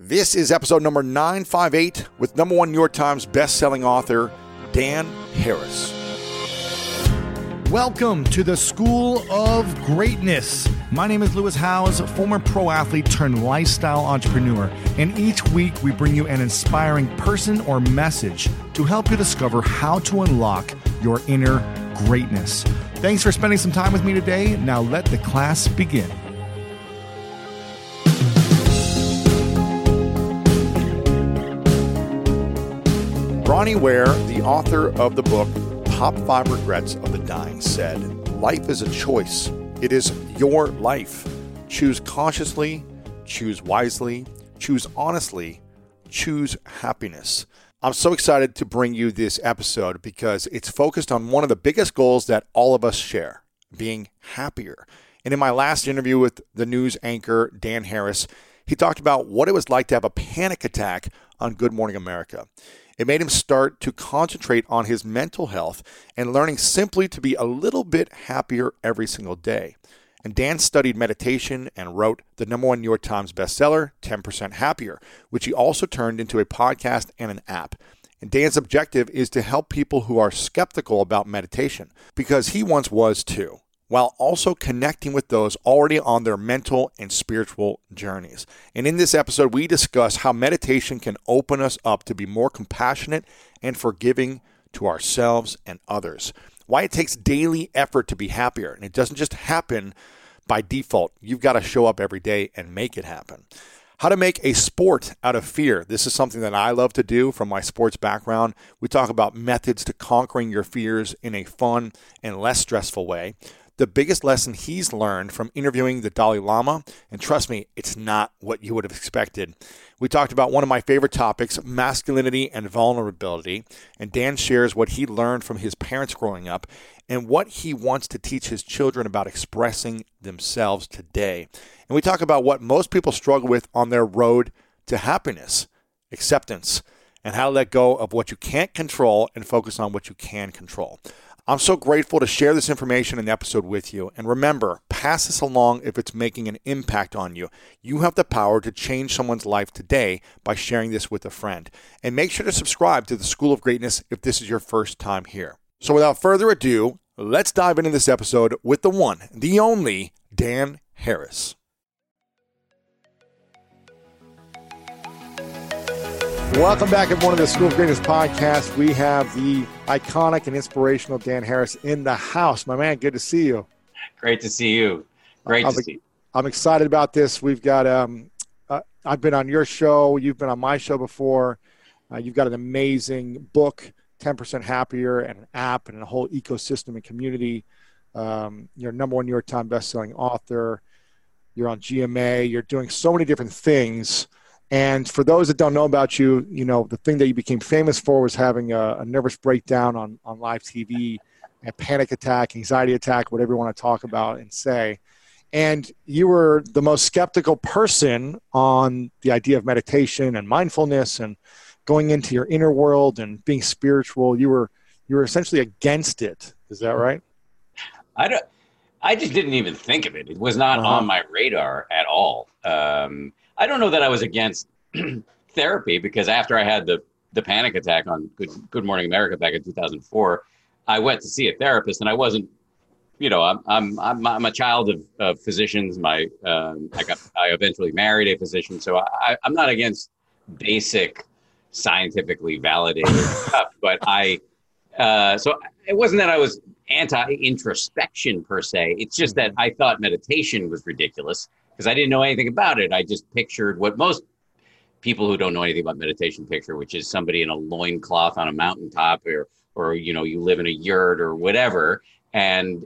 This is episode number 958 with number one New York Times best-selling author Dan Harris. Welcome to the School of Greatness. My name is Lewis Howes, former pro athlete turned lifestyle entrepreneur, and each week we bring you an inspiring person or message to help you discover how to unlock your inner greatness. Thanks for spending some time with me today. Now let the class begin. Bronnie Ware, the author of the book Top 5 Regrets of the Dying, said, Life is a choice. It is your life. Choose consciously, choose wisely, choose honestly, choose happiness. I'm so excited to bring you this episode because it's focused on one of the biggest goals that all of us share being happier. And in my last interview with the news anchor, Dan Harris, he talked about what it was like to have a panic attack on Good Morning America. It made him start to concentrate on his mental health and learning simply to be a little bit happier every single day. And Dan studied meditation and wrote the number one New York Times bestseller, 10% Happier, which he also turned into a podcast and an app. And Dan's objective is to help people who are skeptical about meditation because he once was too while also connecting with those already on their mental and spiritual journeys. And in this episode, we discuss how meditation can open us up to be more compassionate and forgiving to ourselves and others. Why it takes daily effort to be happier. And it doesn't just happen by default, you've got to show up every day and make it happen. How to make a sport out of fear. This is something that I love to do from my sports background. We talk about methods to conquering your fears in a fun and less stressful way the biggest lesson he's learned from interviewing the Dalai Lama. And trust me, it's not what you would have expected. We talked about one of my favorite topics, masculinity and vulnerability. And Dan shares what he learned from his parents growing up and what he wants to teach his children about expressing themselves today. And we talk about what most people struggle with on their road to happiness, acceptance, and how to let go of what you can't control and focus on what you can control. I'm so grateful to share this information in the episode with you. And remember, pass this along if it's making an impact on you. You have the power to change someone's life today by sharing this with a friend. And make sure to subscribe to the School of Greatness if this is your first time here. So without further ado, let's dive into this episode with the one, the only Dan Harris. Welcome back at one of the School of Greatness podcasts. We have the iconic and inspirational Dan Harris in the house. My man, good to see you. Great to see you. Great I'm, to see you. I'm excited about this. We've got, um, uh, I've been on your show. You've been on my show before. Uh, you've got an amazing book, 10% Happier, and an app and a whole ecosystem and community. Um, you're number one New York Times bestselling author. You're on GMA. You're doing so many different things. And for those that don't know about you, you know, the thing that you became famous for was having a, a nervous breakdown on, on live TV, a panic attack, anxiety attack, whatever you want to talk about and say. And you were the most skeptical person on the idea of meditation and mindfulness and going into your inner world and being spiritual. You were you were essentially against it. Is that right? I don't. I just didn't even think of it. It was not uh-huh. on my radar at all. Um, I don't know that I was against therapy because after I had the the panic attack on Good Good Morning America back in 2004, I went to see a therapist, and I wasn't, you know, I'm I'm I'm, I'm a child of, of physicians. My um, I got I eventually married a physician, so I, I'm not against basic scientifically validated stuff, but I uh, so it wasn't that I was anti introspection per se. It's just that I thought meditation was ridiculous because I didn't know anything about it. I just pictured what most people who don't know anything about meditation picture, which is somebody in a loincloth on a mountaintop or or you know, you live in a yurt or whatever. And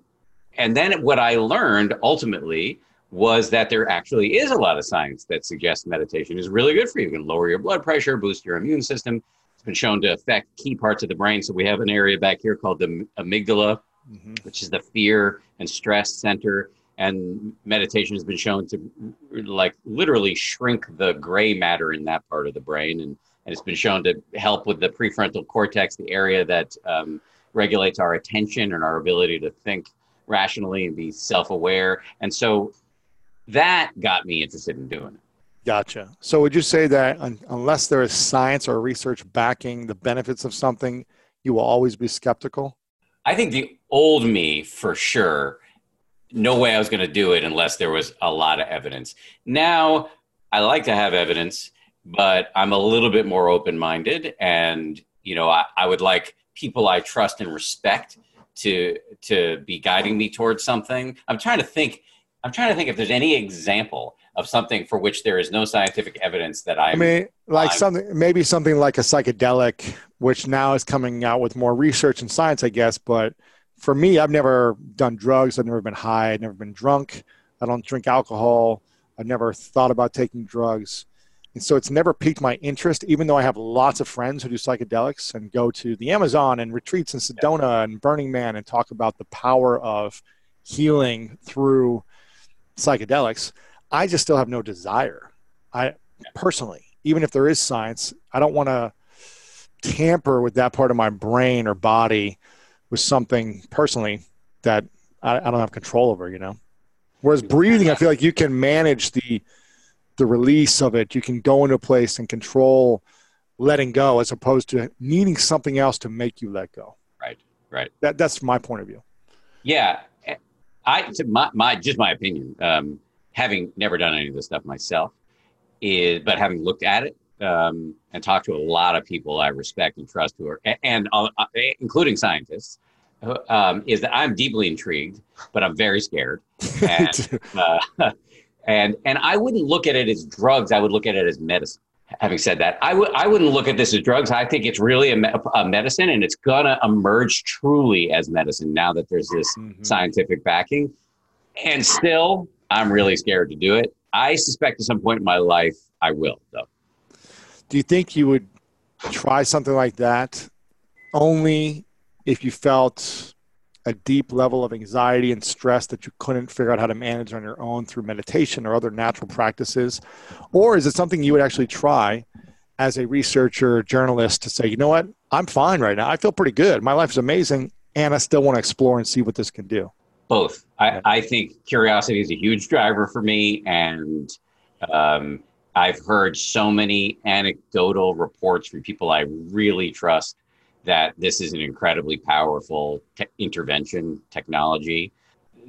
and then what I learned ultimately was that there actually is a lot of science that suggests meditation is really good for you. You can lower your blood pressure, boost your immune system. It's been shown to affect key parts of the brain. So we have an area back here called the amygdala, mm-hmm. which is the fear and stress center. And meditation has been shown to like literally shrink the gray matter in that part of the brain. And, and it's been shown to help with the prefrontal cortex, the area that um, regulates our attention and our ability to think rationally and be self-aware. And so that got me interested in doing it. Gotcha. So would you say that un- unless there is science or research backing the benefits of something, you will always be skeptical? I think the old me, for sure, no way I was going to do it unless there was a lot of evidence. Now, I like to have evidence, but I'm a little bit more open minded. And, you know, I, I would like people I trust and respect to to be guiding me towards something. I'm trying to think. I'm trying to think if there's any example of something for which there is no scientific evidence that I'm, I mean, like I'm, something, maybe something like a psychedelic, which now is coming out with more research and science, I guess. But for me, I've never done drugs. I've never been high. I've never been drunk. I don't drink alcohol. I've never thought about taking drugs. And so it's never piqued my interest, even though I have lots of friends who do psychedelics and go to the Amazon and retreats in Sedona and Burning Man and talk about the power of healing through psychedelics. I just still have no desire. I personally, even if there is science, I don't want to tamper with that part of my brain or body with something personally that I, I don't have control over, you know? Whereas breathing, I feel like you can manage the the release of it. You can go into a place and control letting go as opposed to needing something else to make you let go. Right. Right. That that's my point of view. Yeah. I my, my just my opinion. Um, having never done any of this stuff myself, is but having looked at it um, and talked to a lot of people I respect and trust who are and uh, uh including scientists. Um, is that I'm deeply intrigued, but I'm very scared. And, uh, and and I wouldn't look at it as drugs. I would look at it as medicine. Having said that, I would I wouldn't look at this as drugs. I think it's really a, me- a medicine, and it's gonna emerge truly as medicine now that there's this mm-hmm. scientific backing. And still, I'm really scared to do it. I suspect at some point in my life I will, though. Do you think you would try something like that only if you felt a deep level of anxiety and stress that you couldn't figure out how to manage on your own through meditation or other natural practices? Or is it something you would actually try as a researcher, journalist to say, you know what, I'm fine right now. I feel pretty good. My life is amazing. And I still want to explore and see what this can do. Both. I, I think curiosity is a huge driver for me. And um, I've heard so many anecdotal reports from people I really trust that this is an incredibly powerful te- intervention technology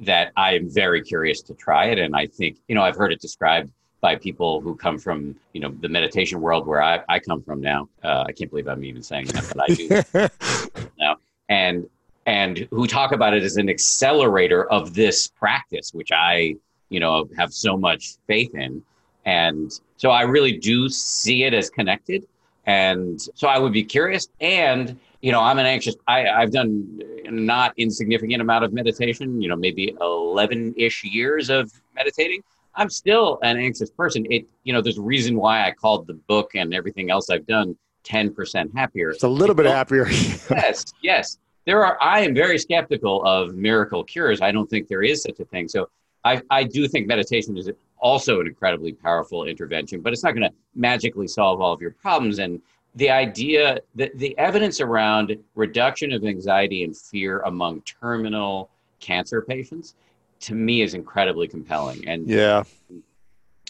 that I am very curious to try it. And I think, you know, I've heard it described by people who come from, you know, the meditation world where I, I come from now. Uh, I can't believe I'm even saying that, but I do now. And, and who talk about it as an accelerator of this practice, which I, you know, have so much faith in. And so I really do see it as connected. And so I would be curious. And, you know, I'm an anxious, I, I've done not insignificant amount of meditation, you know, maybe 11 ish years of meditating. I'm still an anxious person. It, you know, there's a reason why I called the book and everything else I've done 10% happier. It's a little bit happier. yes, yes. There are, I am very skeptical of miracle cures. I don't think there is such a thing. So I, I do think meditation is also an incredibly powerful intervention, but it's not going to magically solve all of your problems. And the idea that the evidence around reduction of anxiety and fear among terminal cancer patients to me is incredibly compelling. And yeah,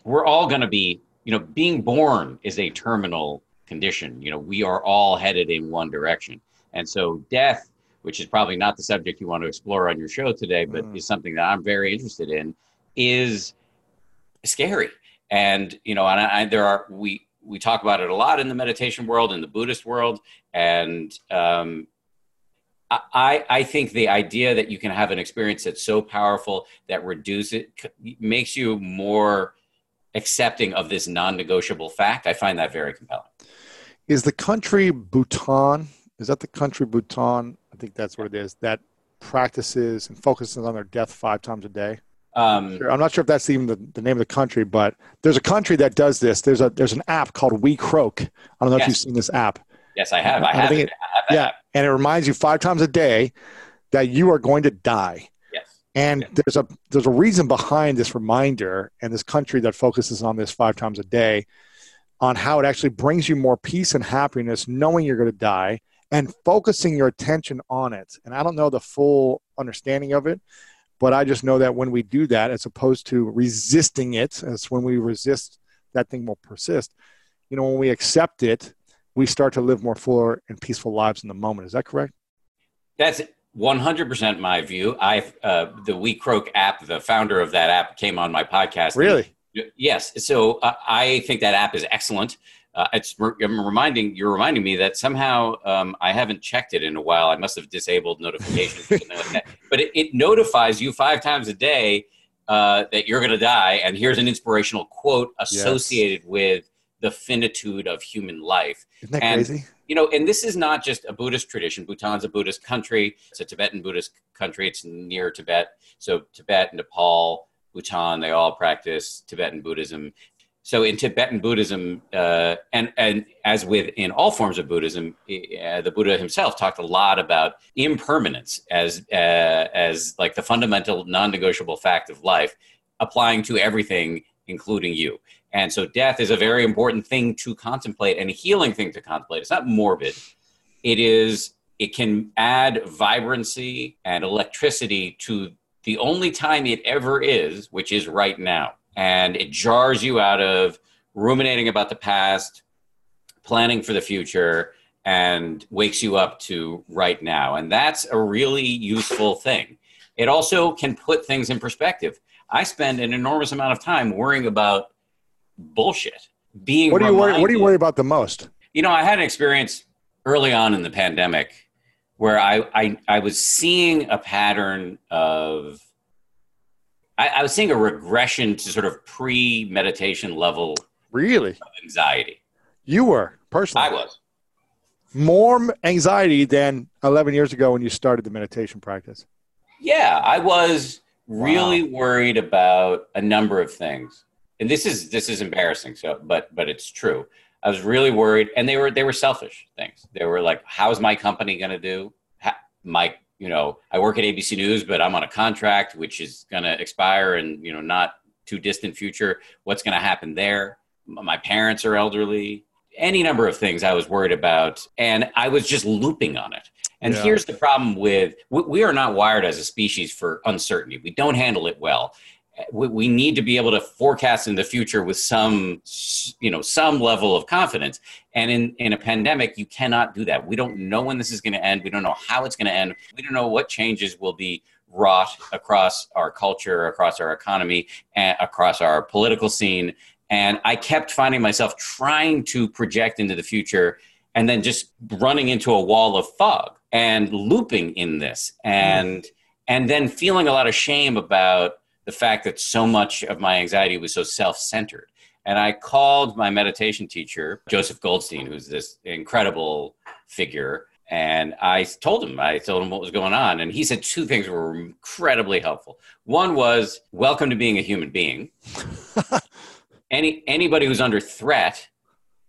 we're all going to be, you know, being born is a terminal condition. You know, we are all headed in one direction. And so death, which is probably not the subject you want to explore on your show today, but mm. is something that I'm very interested in, is scary. And you know, and I, there are we we talk about it a lot in the meditation world, in the Buddhist world, and um, I, I think the idea that you can have an experience that's so powerful that reduces it makes you more accepting of this non-negotiable fact. I find that very compelling. Is the country Bhutan? Is that the country Bhutan? I think that's what it is. That practices and focuses on their death five times a day. Um, I'm not sure if that's even the, the name of the country, but there's a country that does this. There's a there's an app called WeCroak. I don't know yes. if you've seen this app. Yes, I have. I, have, it, it, I have yeah, and it reminds you five times a day that you are going to die. Yes. And yes. there's a there's a reason behind this reminder and this country that focuses on this five times a day on how it actually brings you more peace and happiness knowing you're going to die and focusing your attention on it. And I don't know the full understanding of it, but I just know that when we do that, as opposed to resisting it, as when we resist, that thing will persist. You know, when we accept it, we start to live more fuller and peaceful lives in the moment. Is that correct? That's 100% my view. I uh, the WeCroak app, the founder of that app, came on my podcast. Really? Yes. So uh, I think that app is excellent. Uh, it's I'm reminding you're reminding me that somehow um, I haven't checked it in a while. I must have disabled notifications or something like that. But it, it, notifies you five times a day uh, that you're going to die, and here's an inspirational quote associated yes. with the finitude of human life. Isn't that and, crazy? You know, and this is not just a Buddhist tradition. Bhutan's a Buddhist country. It's a Tibetan Buddhist country. It's near Tibet. So Tibet, Nepal, Bhutan, they all practice Tibetan Buddhism. So in Tibetan Buddhism, uh, and and as with in all forms of Buddhism, uh, the Buddha himself talked a lot about impermanence as uh, as like the fundamental, non-negotiable fact of life, applying to everything, including you. And so death is a very important thing to contemplate and a healing thing to contemplate. It's not morbid. It is it can add vibrancy and electricity to the only time it ever is, which is right now. And it jars you out of ruminating about the past, planning for the future, and wakes you up to right now. And that's a really useful thing. It also can put things in perspective. I spend an enormous amount of time worrying about bullshit. Being what do you worry? What do you worry about the most? You know, I had an experience early on in the pandemic where I I, I was seeing a pattern of I, I was seeing a regression to sort of pre meditation level. Really, anxiety. You were personally. I was more anxiety than 11 years ago when you started the meditation practice. Yeah, I was really wow. worried about a number of things and this is this is embarrassing so but but it's true i was really worried and they were they were selfish things they were like how's my company going to do How, my you know i work at abc news but i'm on a contract which is going to expire in you know not too distant future. What's going to happen there? My parents are elderly any number of things i was worried about and i was just looping on it. And yeah. here's the problem with we are not wired as a species for uncertainty. We don't handle it well we need to be able to forecast in the future with some you know some level of confidence. And in in a pandemic you cannot do that. We don't know when this is going to end. We don't know how it's going to end. We don't know what changes will be wrought across our culture across our economy and across our political scene. And i kept finding myself trying to project into the future and then just running into a wall of fog and looping in this. And mm. and then feeling a lot of shame about the fact that so much of my anxiety was so self centered. And I called my meditation teacher, Joseph Goldstein, who's this incredible figure. And I told him, I told him what was going on. And he said two things were incredibly helpful. One was, welcome to being a human being. Any, anybody who's under threat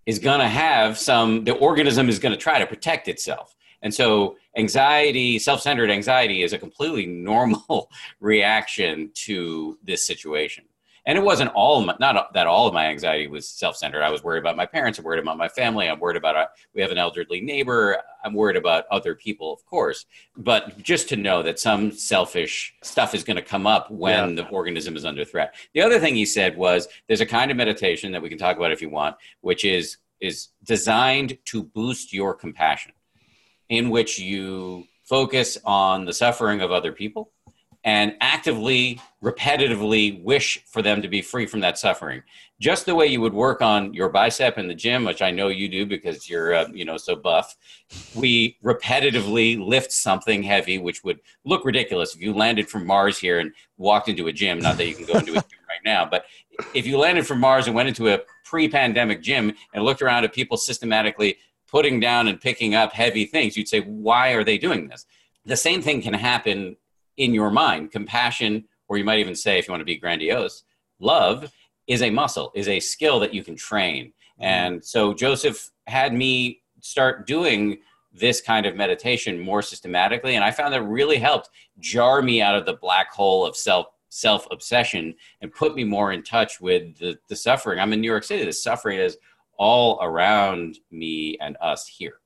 is going to have some, the organism is going to try to protect itself. And so anxiety, self-centered anxiety is a completely normal reaction to this situation. And it wasn't all my, not that all of my anxiety was self-centered. I was worried about my parents. I'm worried about my family. I'm worried about, uh, we have an elderly neighbor. I'm worried about other people, of course. But just to know that some selfish stuff is going to come up when yeah. the organism is under threat. The other thing he said was there's a kind of meditation that we can talk about if you want, which is, is designed to boost your compassion in which you focus on the suffering of other people and actively, repetitively wish for them to be free from that suffering. Just the way you would work on your bicep in the gym, which I know you do because you're, uh, you know, so buff. We repetitively lift something heavy, which would look ridiculous if you landed from Mars here and walked into a gym. Not that you can go into a gym right now, but if you landed from Mars and went into a pre-pandemic gym and looked around at people systematically putting down and picking up heavy things, you'd say, why are they doing this? The same thing can happen in your mind. Compassion, or you might even say, if you want to be grandiose, love is a muscle, is a skill that you can train. Mm-hmm. And so Joseph had me start doing this kind of meditation more systematically. And I found that really helped jar me out of the black hole of self self obsession and put me more in touch with the, the suffering. I'm in New York City. The suffering is all around me and us here.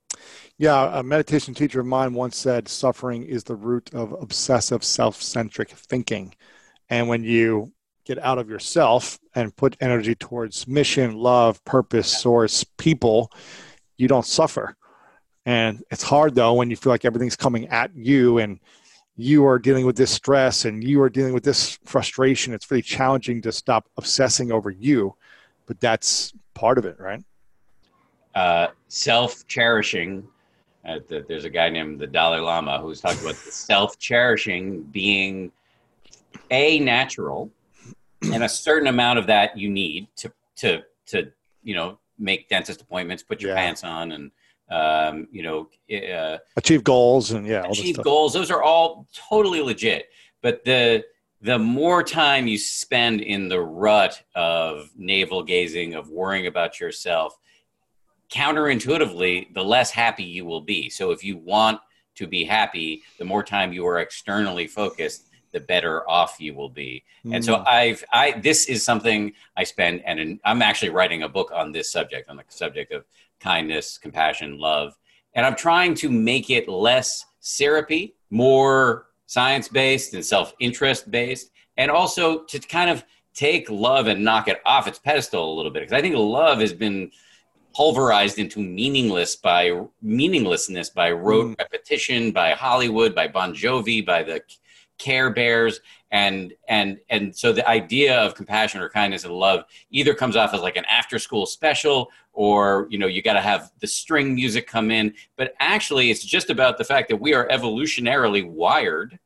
Yeah, a meditation teacher of mine once said suffering is the root of obsessive self centric thinking. And when you get out of yourself and put energy towards mission, love, purpose, source, people, you don't suffer. And it's hard though when you feel like everything's coming at you and you are dealing with this stress and you are dealing with this frustration. It's really challenging to stop obsessing over you, but that's part of it, right? Uh, self cherishing. Uh, the, there's a guy named the Dalai Lama who's talking about self cherishing being a natural and a certain amount of that you need to to to you know make dentist appointments, put your yeah. pants on, and um, you know uh, achieve goals and yeah, achieve goals. Those are all totally legit. But the the more time you spend in the rut of navel gazing, of worrying about yourself, counterintuitively, the less happy you will be. So if you want to be happy, the more time you are externally focused, the better off you will be. Mm. And so hmm. I've I this is something I spend and I'm actually writing a book on this subject on the subject of kindness, compassion, love. And I'm trying to make it less syrupy, more science based and self interest based, and also to kind of take love and knock it off its pedestal a little bit. Because I think love has been pulverized into meaningless by meaninglessness by rote mm. repetition, by Hollywood, by Bon Jovi, by the Care Bears, and and and so the idea of compassion or kindness and love either comes off as like an after school special or you know you got to have the string music come in. But actually it's just about the fact that we are evolutionarily wired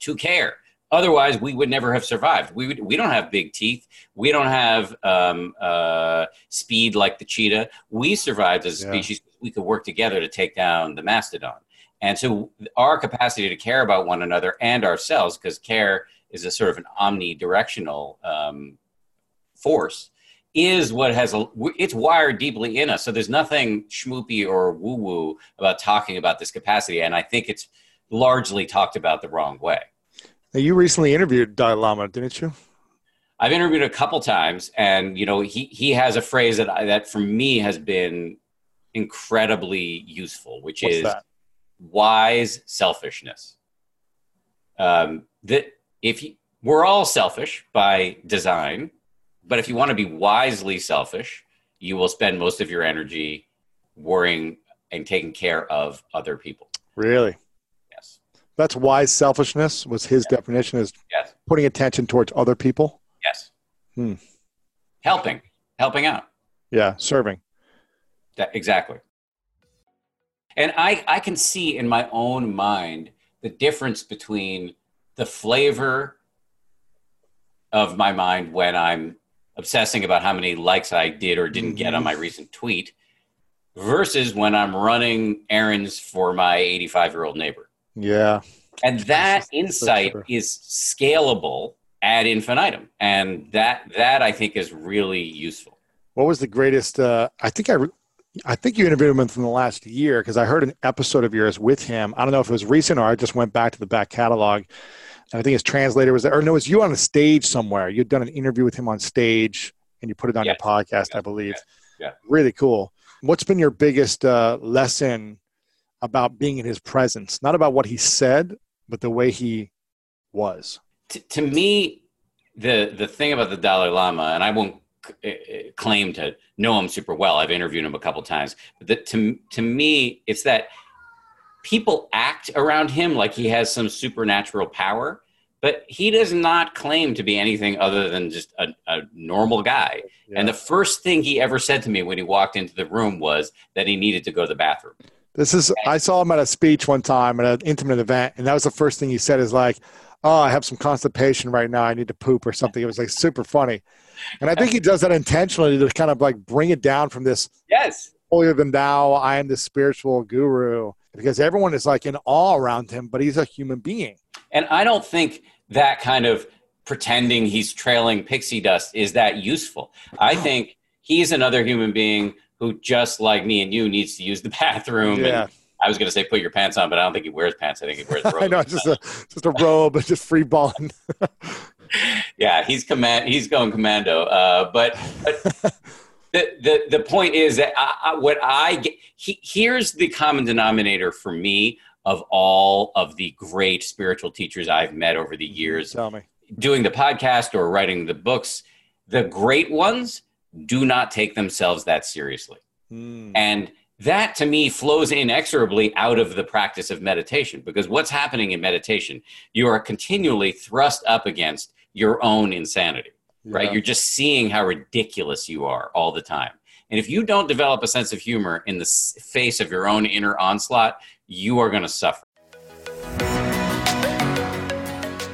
to care. Otherwise we would never have survived. We would, we don't have big teeth. We don't have um, uh, speed like the cheetah. We survived as a yeah. species. We could work together to take down the mastodon and so our capacity to care about one another and ourselves, because care is a sort of an omnidirectional um, force, is what has a, it's wired deeply in us. So there's nothing schmoopy or woo woo about talking about this capacity. And I think it's largely talked about the wrong way. Now, you recently interviewed Dalai Lama, didn't you? I've interviewed a couple times, and you know he he has a phrase that I, that for me has been incredibly useful, which What's is that? Wise selfishness. Um, that if you, we're all selfish by design, but if you want to be wisely selfish, you will spend most of your energy worrying and taking care of other people. Really? Yes. That's wise selfishness was his yes. definition is yes. putting attention towards other people. Yes. Hmm. Helping, helping out. Yeah, serving. That, exactly. And I, I can see in my own mind the difference between the flavor of my mind when I'm obsessing about how many likes I did or didn't get on mm-hmm. my recent tweet versus when I'm running errands for my 85 year old neighbor. Yeah. And that insight so is scalable ad infinitum. And that, that I think is really useful. What was the greatest? Uh, I think I, I think you interviewed him in the last year because I heard an episode of yours with him. I don't know if it was recent or I just went back to the back catalog. And I think his translator was there. Or no, it was you on a stage somewhere. You'd done an interview with him on stage and you put it on yes. your podcast. I believe. Yes. Yeah. Really cool. What's been your biggest uh, lesson about being in his presence? Not about what he said, but the way he was. T- to me, the the thing about the Dalai Lama, and I won't Eh, eh, claim to know him super well. I've interviewed him a couple times, but the, to to me, it's that people act around him like he has some supernatural power, but he does not claim to be anything other than just a, a normal guy. Yeah. And the first thing he ever said to me when he walked into the room was that he needed to go to the bathroom. This is I saw him at a speech one time at an intimate event, and that was the first thing he said is like, "Oh, I have some constipation right now. I need to poop or something." It was like super funny. And I think he does that intentionally to kind of like bring it down from this yes holier than thou, I am the spiritual guru, because everyone is like in awe around him, but he's a human being. And I don't think that kind of pretending he's trailing pixie dust is that useful. I think he's another human being who just like me and you needs to use the bathroom. Yeah. And I was going to say put your pants on, but I don't think he wears pants. I think he wears. I know it's just a just a robe, just free balling. yeah, he's command. He's going commando. Uh, but, but the, the the point is that I, I, what I get. He, here's the common denominator for me of all of the great spiritual teachers I've met over the years. Tell me. Doing the podcast or writing the books, the great ones do not take themselves that seriously. Mm. And that to me flows inexorably out of the practice of meditation because what's happening in meditation, you are continually thrust up against your own insanity, yeah. right? You're just seeing how ridiculous you are all the time. And if you don't develop a sense of humor in the face of your own inner onslaught, you are going to suffer.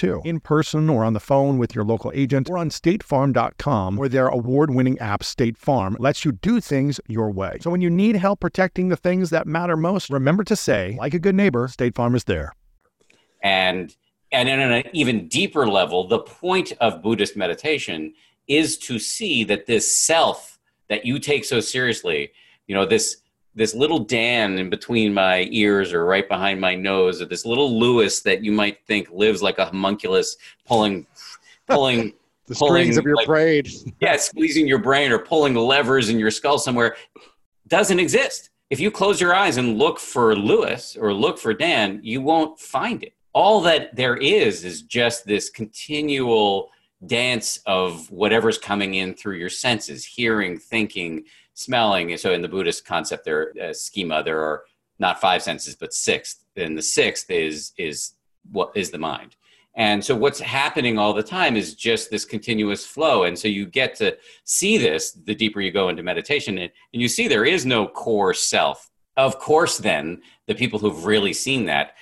too, in person or on the phone with your local agent or on statefarm.com, where their award winning app, State Farm, lets you do things your way. So when you need help protecting the things that matter most, remember to say, like a good neighbor, State Farm is there. And and in an even deeper level, the point of Buddhist meditation is to see that this self that you take so seriously, you know, this this little Dan in between my ears or right behind my nose, or this little Lewis that you might think lives like a homunculus pulling, pulling, the pulling, strings of your like, brain. yeah, squeezing your brain or pulling levers in your skull somewhere doesn't exist. If you close your eyes and look for Lewis or look for Dan, you won't find it. All that there is is just this continual dance of whatever's coming in through your senses hearing, thinking, smelling. And So in the Buddhist concept, there uh, schema, there are not five senses but six. And the sixth is is what is the mind. And so what's happening all the time is just this continuous flow. And so you get to see this the deeper you go into meditation, and, and you see there is no core self. Of course, then the people who've really seen that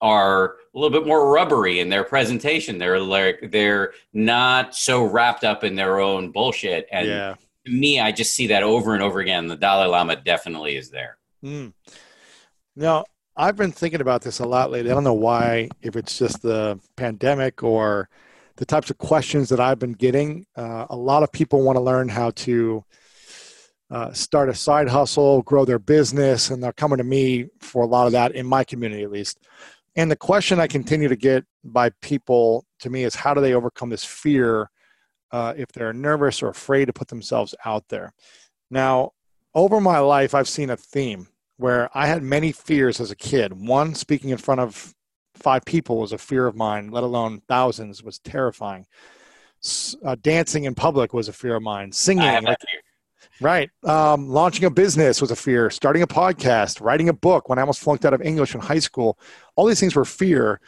are a little bit more rubbery in their presentation. They're like they're not so wrapped up in their own bullshit and yeah to me, I just see that over and over again. The Dalai Lama definitely is there. Mm. Now, I've been thinking about this a lot lately. I don't know why, if it's just the pandemic or the types of questions that I've been getting. Uh, a lot of people want to learn how to uh, start a side hustle, grow their business, and they're coming to me for a lot of that in my community, at least. And the question I continue to get by people to me is how do they overcome this fear uh, if they're nervous or afraid to put themselves out there. Now, over my life, I've seen a theme where I had many fears as a kid. One, speaking in front of five people was a fear of mine, let alone thousands, was terrifying. uh, dancing in public was a fear of mine. Singing, like, right? Um, launching a business was a fear. Starting a podcast, writing a book. When I almost flunked out of English in high school, all these things were fear.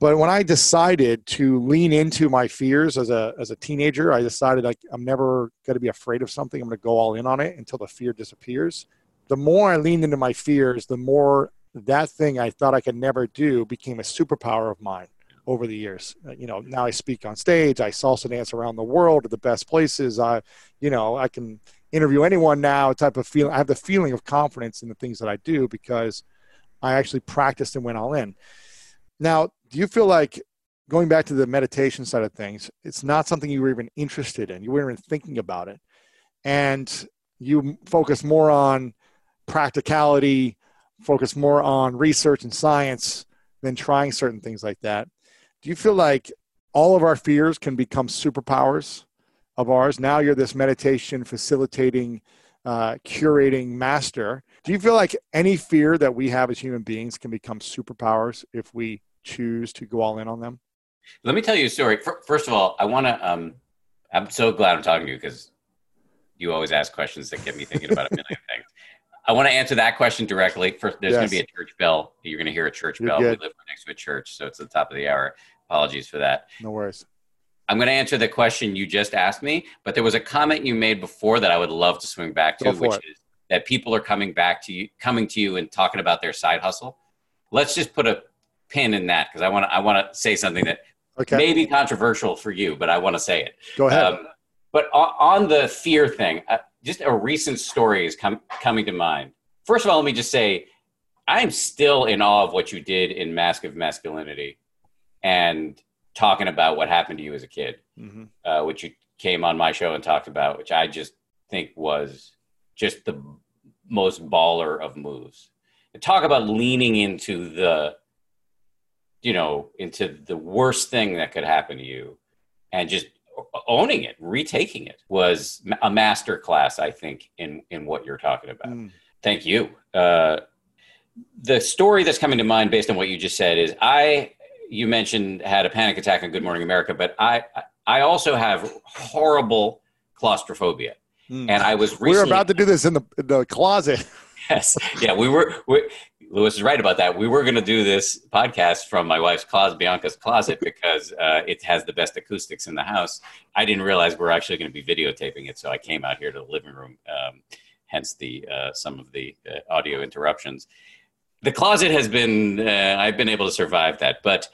But when I decided to lean into my fears as a as a teenager, I decided like I'm never going to be afraid of something. I'm going to go all in on it until the fear disappears. The more I leaned into my fears, the more that thing I thought I could never do became a superpower of mine over the years. Uh, you know, now I speak on stage, I salsa dance around the world at the best places. I, you know, I can interview anyone now. Type of feeling. I have the feeling of confidence in the things that I do because I actually practiced and went all in. Now, do you feel like going back to the meditation side of things, it's not something you were even interested in? You weren't even thinking about it, and you focus more on practicality, focus more on research and science than trying certain things like that. Do you feel like all of our fears can become superpowers of ours? Now you're this meditation facilitating, uh, curating master. Do you feel like any fear that we have as human beings can become superpowers if we choose to go all in on them? Let me tell you a story. First of all, I want to. Um, I'm so glad I'm talking to you because you always ask questions that get me thinking about a million things. I want to answer that question directly. First, there's yes. going to be a church bell. You're going to hear a church You're bell. Good. We live next to a church, so it's the top of the hour. Apologies for that. No worries. I'm going to answer the question you just asked me, but there was a comment you made before that I would love to swing back to, which it. is that people are coming back to you, coming to you and talking about their side hustle. Let's just put a pin in that because I want to I want to say something that okay. may be controversial for you, but I want to say it. Go ahead. Um, but on, on, the fear thing, uh, just a recent story is com- coming to mind. First of all, let me just say, I'm still in awe of what you did in Mask of Masculinity and talking about what happened to you as a kid, mm-hmm. uh, which you came on my show and talked about, which I just think was just the most baller of moves. And talk about leaning into the, you know, into the worst thing that could happen to you and just owning it, retaking it was a master class, I think, in, in what you're talking about. Mm. Thank you. Uh, the story that's coming to mind based on what you just said is I you mentioned had a panic attack on Good Morning America, but I I also have horrible claustrophobia, mm. and I was recently, we were about to do this in the in the closet. Yes, yeah, we were. We, Lewis is right about that. We were going to do this podcast from my wife's closet, Bianca's closet, because uh, it has the best acoustics in the house. I didn't realize we're actually going to be videotaping it, so I came out here to the living room. Um, hence the uh, some of the uh, audio interruptions the closet has been uh, i've been able to survive that but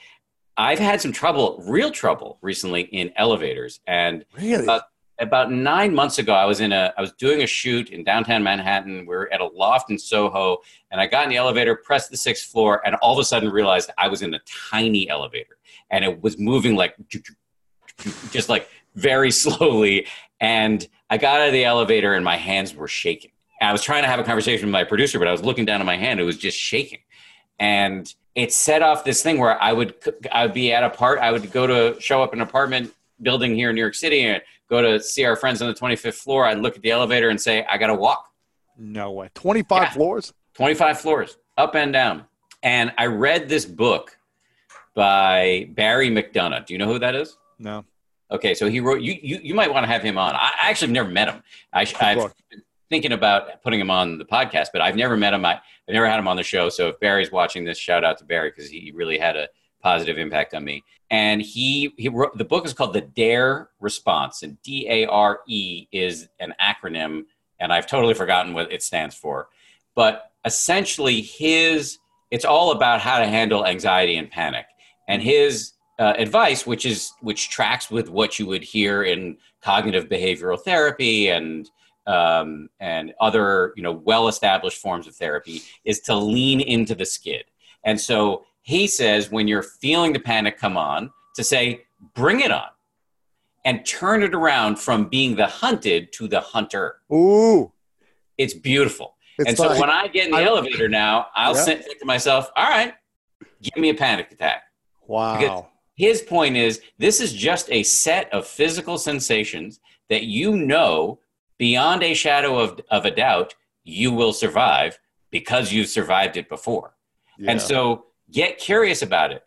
i've had some trouble real trouble recently in elevators and really about, nine months ago i was in a i was doing a shoot in downtown manhattan we are at a loft in soho and i got in the elevator pressed the sixth floor and all of a sudden realized i was in a tiny elevator and it was moving like just like very slowly and i got out of the elevator and my hands were shaking I was trying to have a conversation with my producer, but I was looking down at my hand. It was just shaking. And it set off this thing where I would I would be at a part I would go to show up an apartment building here in New York City and go to see our friends on the 25th floor. I'd look at the elevator and say, I got to walk. No way. 25 yeah. floors? 25 floors, up and down. And I read this book by Barry McDonagh. Do you know who that is? No. Okay, so he wrote. You you, you might want to have him on. I actually have never met him. I, I've been thinking about putting him on the podcast, but I've never met him. I, I, have never had him on the show. So if Barry's watching this, shout out to Barry because he really had a positive impact on me. And he he wrote the book is called The Dare Response, and D A R E is an acronym, and I've totally forgotten what it stands for. But essentially, his it's all about how to handle anxiety and panic, and his uh, advice, which is which tracks with what you would hear in cognitive behavioral therapy and um, and other you know well established forms of therapy is to lean into the skid and so he says when you're feeling the panic come on to say bring it on and turn it around from being the hunted to the hunter ooh it's beautiful it's and so when i get in the I, think now i'll yeah. think to myself all right give me a panic attack wow because his point is this is just a set of physical sensations that you know beyond a shadow of, of a doubt, you will survive because you've survived it before. Yeah. And so get curious about it,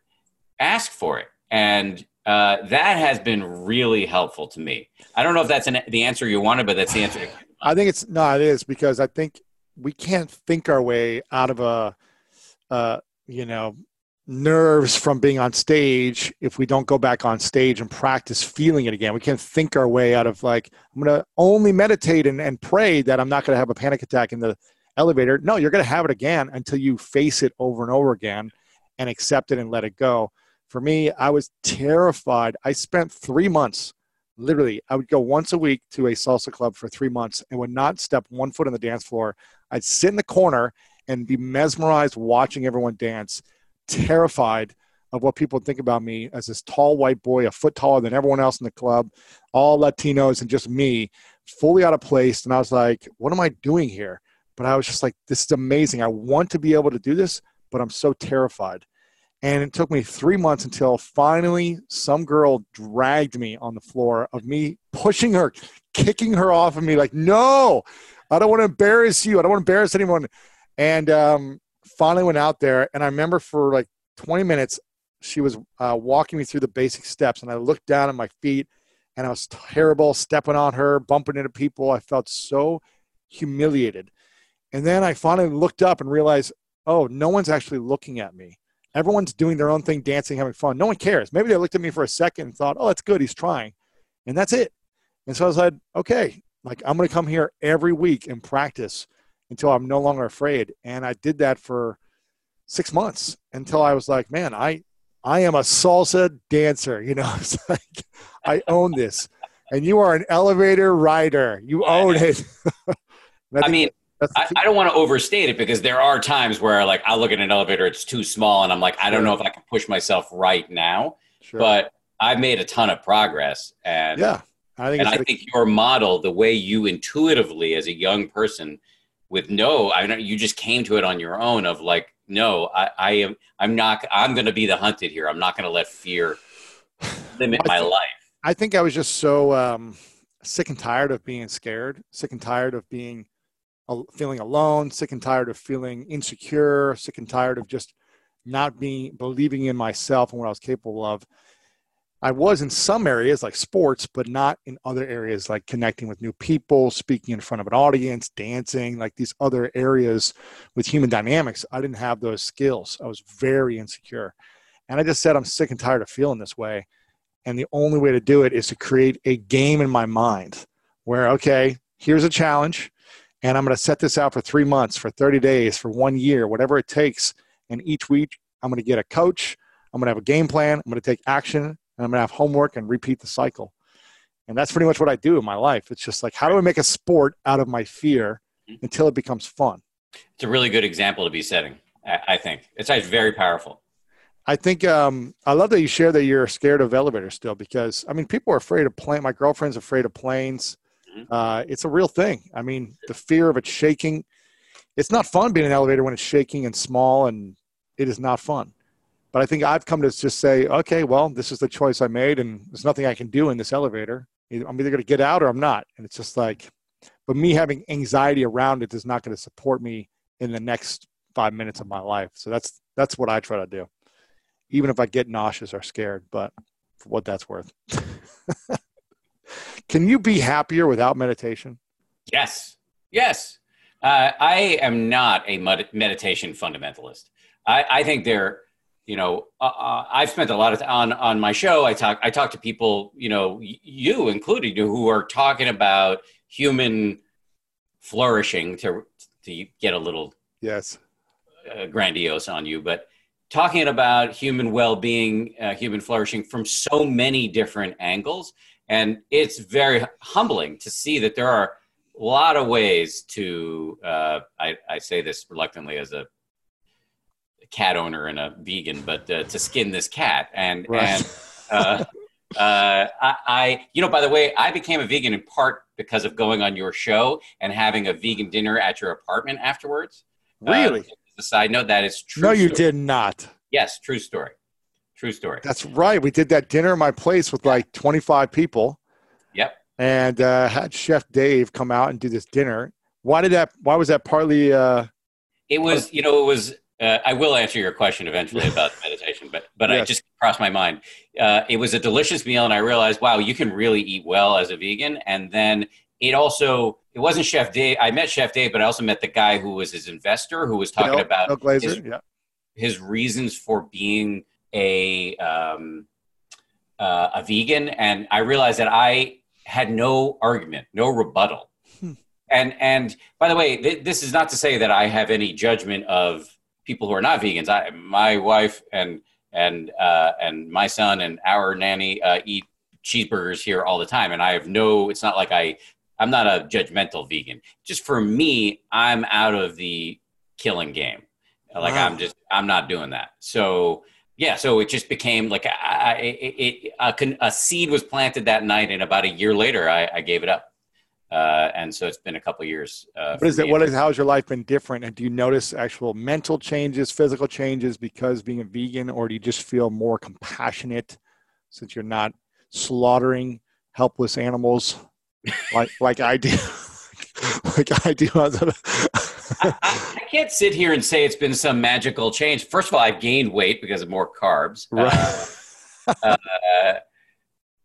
ask for it. And uh, that has been really helpful to me. I don't know if that's an, the answer you wanted, but that's the answer. I think it's no, it is because I think we can't think our way out of a, uh, you know, nerves from being on stage if we don't go back on stage and practice feeling it again. We can't think our way out of like, I'm going to only meditate and, and pray that I'm not going to have a panic attack in the elevator. No, you're going to have it again until you face it over and over again and accept it and let it go. For me, I was terrified. I spent three months, literally, I would go once a week to a salsa club for three months and would not step one foot on the dance floor. I'd sit in the corner and be mesmerized watching everyone dance terrified of what people think about me as this tall white boy, a foot taller than everyone else in the club, all Latinos and just me, fully out of place. And I was like, what am I doing here? But I was just like, this is amazing. I want to be able to do this, but I'm so terrified. And it took me three months until finally some girl dragged me on the floor of me pushing her, kicking her off of me, like, no, I don't want to embarrass you. I don't want to embarrass anyone. And um, finally went out there, and I remember for like 20 minutes, she was uh, walking me through the basic steps, and I looked down at my feet, and I was terrible, stepping on her, bumping into people. I felt so humiliated. And then I finally looked up and realized, oh, no one's actually looking at me. Everyone's doing their own thing, dancing, having fun. No one cares. Maybe they looked at me for a second and thought, oh, that's good. He's trying. And that's it. And so I was like, okay, like I'm going to come here every week and practice until I'm no longer afraid. And I did that for six months until I was like, man, I I am a salsa dancer. You know, it's like I own this. And you are an elevator rider. You own it. I, I mean, I, I, don't want to overstate it because there are times where like I look at an elevator, it's too small, and I'm like, I don't know if I can push myself right now. Sure. But I've made a ton of progress, and yeah, I think and I think your model, the way you intuitively, as a young person, with no, I don't. You just came to it on your own. Of like, no, I, I am. I'm not. I'm going to be the hunted here. I'm not going to let fear limit my life. I think I was just so um, sick and tired of being scared. Sick and tired of being feeling alone. Sick and tired of feeling insecure. Sick and tired of just not being believing in myself and what I was capable of. I was in some areas like sports, but not in other areas like connecting with new people, speaking in front of an audience, dancing, like these other areas with human dynamics. I didn't have those skills. I was very insecure. And I just said, I'm sick and tired of feeling this way. And the only way to do it is to create a game in my mind where, okay, here's a challenge, and I'm going to set this out for three months, for 30 days, for one year, whatever it takes. And each week, I'm going to get a coach. I'm going to have a game plan. I'm going to take action and I'm going to have homework and repeat the cycle. And that's pretty much what I do in my life. It's just like, how do I make a sport out of my fear mm-hmm. until it becomes fun? It's a really good example to be setting, I think. It's actually very powerful. I think um, I love that you share that you're scared of elevators still because I mean people are afraid of plane. My girlfriend's afraid of planes. Mm-hmm. Uh, it's a real thing. I mean the fear of it shaking. It's not fun being in an elevator when it's shaking and small, and it is not fun. But I think I've come to just say, okay, well, this is the choice I made, and there's nothing I can do in this elevator. I'm either going to get out or I'm not. And it's just like, but me having anxiety around it is not going to support me in the next five minutes of my life. So that's that's what I try to do, even if I get nauseous or scared. But for what that's worth, can you be happier without meditation? Yes, yes. Uh, I am not a meditation fundamentalist. I, I think there you know, uh, uh, I've spent a lot of time on on my show. I talk I talk to people, you know, you included, who are talking about human flourishing to to get a little yes uh, grandiose on you, but talking about human well-being, uh, human flourishing from so many different angles, and it's very humbling to see that there are a lot of ways to. Uh, I, I say this reluctantly as a cat owner and a vegan, but uh, to skin this cat. And right. and uh, uh, I, I, you know, by the way, I became a vegan in part because of going on your show and having a vegan dinner at your apartment afterwards. Uh, really? a side note, that is true. No, you story. did not. Yes, true story. True story. That's right. We did that dinner at my place with like 25 people. Yep. And uh, had Chef Dave come out and do this dinner. Why did that? Why was that partly? Uh, it was, you know, it was uh, I will answer your question eventually about meditation, but but Yes. I just crossed my mind. Uh, it was a delicious meal, and I realized, wow, you can really eat well as a vegan. And then it also it wasn't Chef Dave. I met Chef Dave, but I also met the guy who was his investor, who was talking Bill- about Bill Glazer, his- yeah. his reasons for being a um, uh, a vegan, and I realized that I had no argument, no rebuttal. Hmm. And and by the way, th- this is not to say that I have any judgment of people who are not vegans. I, my wife and and uh, and my son and our nanny uh, eat cheeseburgers here all the time, and I have no. It's not like I. I'm not a judgmental vegan. Just for me, I'm out of the killing game. Like Wow. I'm just I'm not doing that. So yeah, so it just became like I, it, it, a, a seed was planted that night, and about a year later, I, I gave it up. Uh, and so it's been a couple years. Uh, What is it? What is? How's your life been different? And do you notice actual mental changes, physical changes because being a vegan, or do you just feel more compassionate since you're not slaughtering helpless animals like like I do, like I do? on the- I, I, I can't sit here and say it's been some magical change. First of all, I've gained weight because of more carbs. Right. Uh, uh,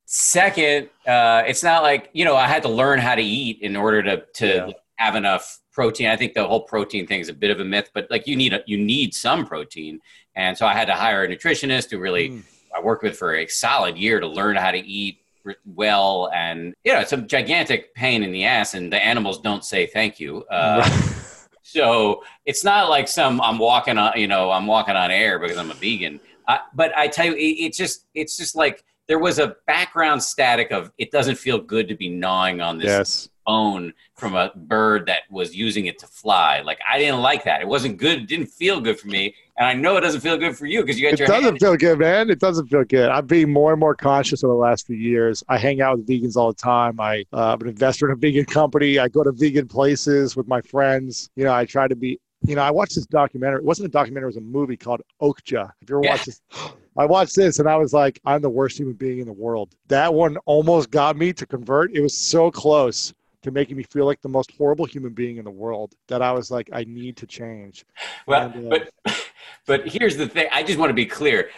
second, uh, it's not like you know I had to learn how to eat in order to to Yeah. have enough protein. I think the whole protein thing is a bit of a myth, but like you need a, you need some protein, and so I had to hire a nutritionist who really Mm. I worked with for a solid year to learn how to eat well, and you know it's a gigantic pain in the ass, and the animals don't say thank you. Uh, so it's not like some I'm walking on, you know, I'm walking on air because I'm a vegan. Uh, but I tell you, it, it's just, it's just like there was a background static of it doesn't feel good to be gnawing on this yes. bone from a bird that was using it to fly. Like I didn't like that. It wasn't good. It didn't feel good for me, and I know it doesn't feel good for you because you got It your It doesn't feel good, man. It doesn't feel good. I'm being more and more conscious over the last few years. I hang out with vegans all the time. I, uh, I'm an investor in a vegan company. I go to vegan places with my friends. You know, I try to be. You know, I watched this documentary. It wasn't a documentary. It was a movie called Okja. If you ever Yeah. watched this, I watched this and I was like, I'm the worst human being in the world. That one almost got me to convert. It was so close to making me feel like the most horrible human being in the world that I was like, I need to change. Well, And, uh, but but here's the thing. I just want to be clear.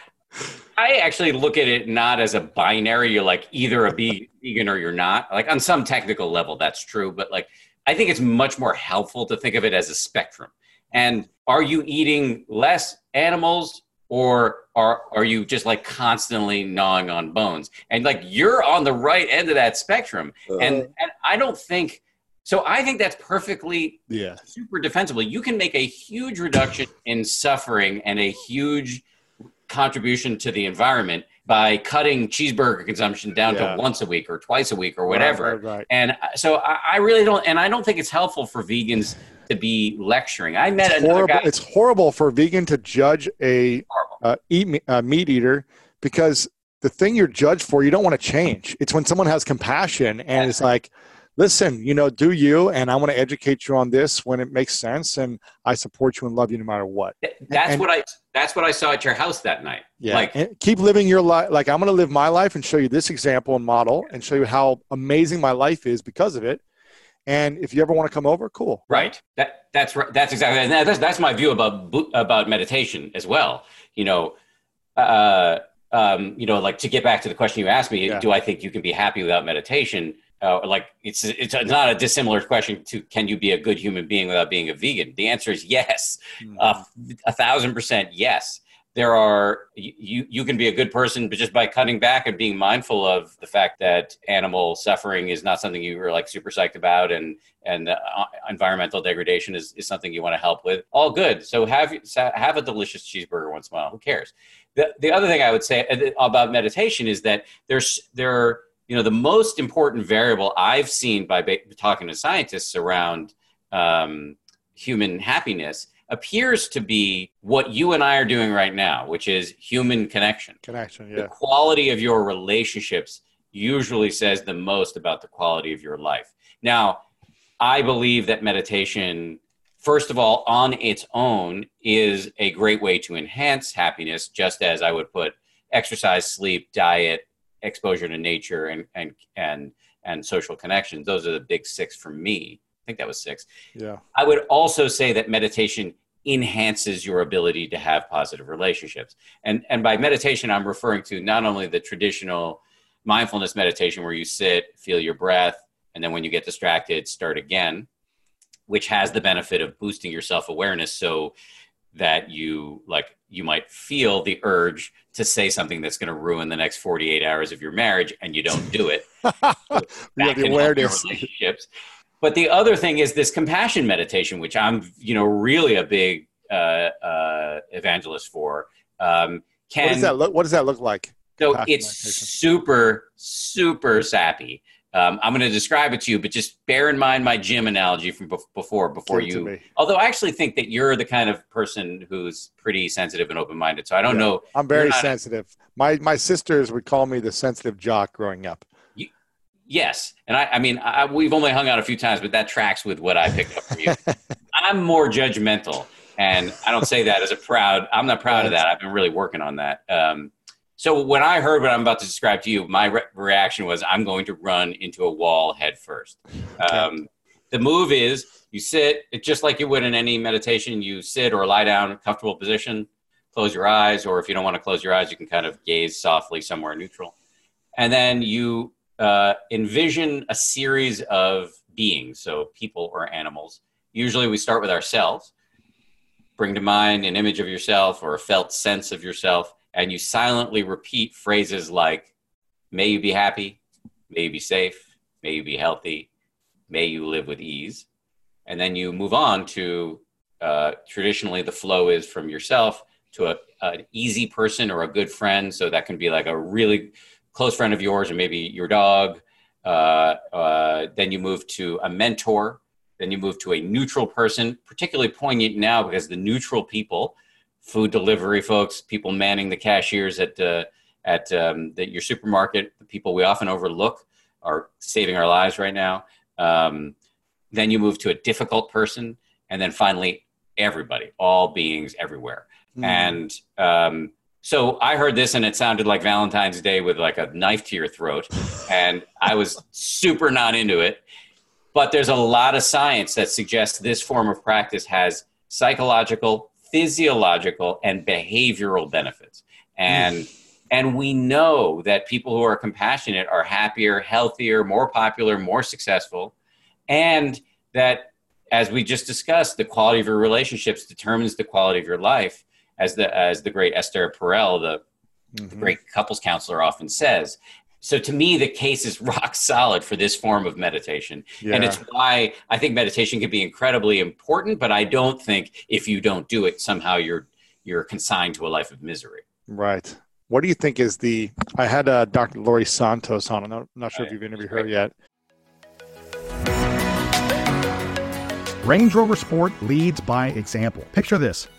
I actually look at it not as a binary. You're like either a vegan or you're not. Like on some technical level, that's true. But like, I think it's much more helpful to think of it as a spectrum. And are you eating less animals or are are you just like constantly gnawing on bones? And like you're on the right end of that spectrum. And and I don't think so. I think that's perfectly yeah. super defensible. You can make a huge reduction in suffering and a huge contribution to the environment by cutting cheeseburger consumption down Yeah. to once a week or twice a week or whatever. Right, right, right. And uh, so I, I really don't, and I don't think it's helpful for vegans to be lecturing. I met It's another horrible. guy. It's horrible for a vegan to judge a uh, eat uh, meat eater because the thing you're judged for, you don't want to change. It's when someone has compassion and it's like, listen, you know, do you, and I want to educate you on this when it makes sense, and I support you and love you no matter what. That's and- what I. That's what I saw at your house that night. Yeah, Like keep living your life. Like I'm going to live my life and show you this example and model, and show you how amazing my life is because of it. And if you ever want to come over, cool. Right. That that's right. That's exactly. That's that's my view about about meditation as well. You know, uh, um, you know, like to get back to the question you asked me, Yeah. do I think you can be happy without meditation? Uh, like it's it's not a dissimilar question to can you be a good human being without being a vegan? The answer is yes, Mhm. uh, a thousand percent yes. There are you you can be a good person, but just by cutting back and being mindful of the fact that animal suffering is not something you are like super psyched about, and and uh, environmental degradation is, is something you want to help with. All good. So have have a delicious cheeseburger once in a while. Who cares? The the other thing I would say uh, about meditation is that there's there you know the most important variable I've seen by ba- talking to scientists around um, human happiness appears to be what you and I are doing right now, which is human connection. connection. yeah. The quality of your relationships usually says the most about the quality of your life. Now, I believe that meditation, first of all, on its own, is a great way to enhance happiness, just as I would put exercise, sleep, diet, exposure to nature, and and and and social connections. Those are the big six for me. I think that was six. yeah. I would also say that meditation enhances your ability to have positive relationships. And and by meditation, I'm referring to not only the traditional mindfulness meditation where you sit, feel your breath, and then when you get distracted, start again, which has the benefit of boosting your self awareness so that you like you might feel the urge to say something that's going to ruin the next 48 hours of your marriage and you don't do it the awareness relationships but the other thing is this compassion meditation which i'm you know really a big uh, uh, evangelist for um, can, what does that look what does that look like so it's super super sappy um, I'm going to describe it to you, but just bear in mind my gym analogy from before. Before you, although I actually think that you're the kind of person who's pretty sensitive and open minded. So I don't yeah, know. I'm very sensitive. My my sisters would call me the sensitive jock growing up. Yes, and I, I mean, I, we've only hung out a few times, but that tracks with what I picked up from you. I'm more judgmental, and I don't say that as a proud. I'm not proud of that. I've been really working on that. Um, so when I heard what I'm about to describe to you, my re- reaction was I'm going to run into a wall head first. Um, the move is you sit just like you would in any meditation. You sit or lie down in a comfortable position, close your eyes, or if you don't want to close your eyes, you can kind of gaze softly somewhere neutral. And then you uh, envision a series of beings, so people or animals. Usually we start with ourselves. Bring to mind an image of yourself or a felt sense of yourself and you silently repeat phrases like, may you be happy, may you be safe, may you be healthy, may you live with ease. And then you move on to uh, traditionally the flow is from yourself to a, an easy person or a good friend. So that can be like a really close friend of yours or maybe your dog. Uh, uh, then you move to a mentor. Then you move to a neutral person, particularly poignant now because the neutral people food delivery folks, people manning the cashiers at uh, at um, your supermarket, the people we often overlook are saving our lives right now. Um, then you move to a difficult person, and then finally everybody, all beings everywhere. Mm. And um, so I heard this, and it sounded like Valentine's Day with like a knife to your throat, and I was super not into it. But there's a lot of science that suggests this form of practice has psychological, physiological and behavioral benefits. And hmm. and we know that people who are compassionate are happier, healthier, more popular, more successful, and that as we just discussed, the quality of your relationships determines the quality of your life, as the as the great Esther Perel, the, mm-hmm. the great couples counselor, often says. So to me the case is rock solid for this form of meditation. Yeah. and it's why i think meditation can be incredibly important but i don't think if you don't do it somehow you're you're consigned to a life of misery. Right. What do you think is the i had uh, dr Laurie Santos on. I'm not, not sure if you've interviewed her yet. Range Rover Sport leads by example. Picture this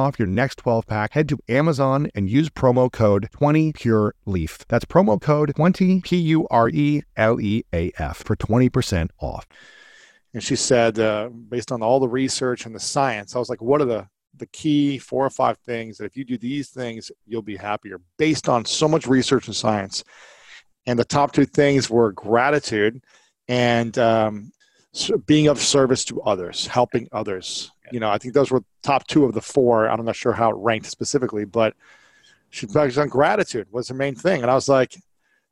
off your next 12 pack, head to Amazon and use promo code 20PureLeaf. That's promo code 20 P U R E L E A F for 20% off. And she said, uh, based on all the research and the science, I was like, what are the the key four or five things that if you do these things, you'll be happier based on so much research and science. And the top two things were gratitude and um, being of service to others, helping others. You know, I think those were top two of the four. I'm not sure how it ranked specifically, but she focused on gratitude was the main thing. And I was like,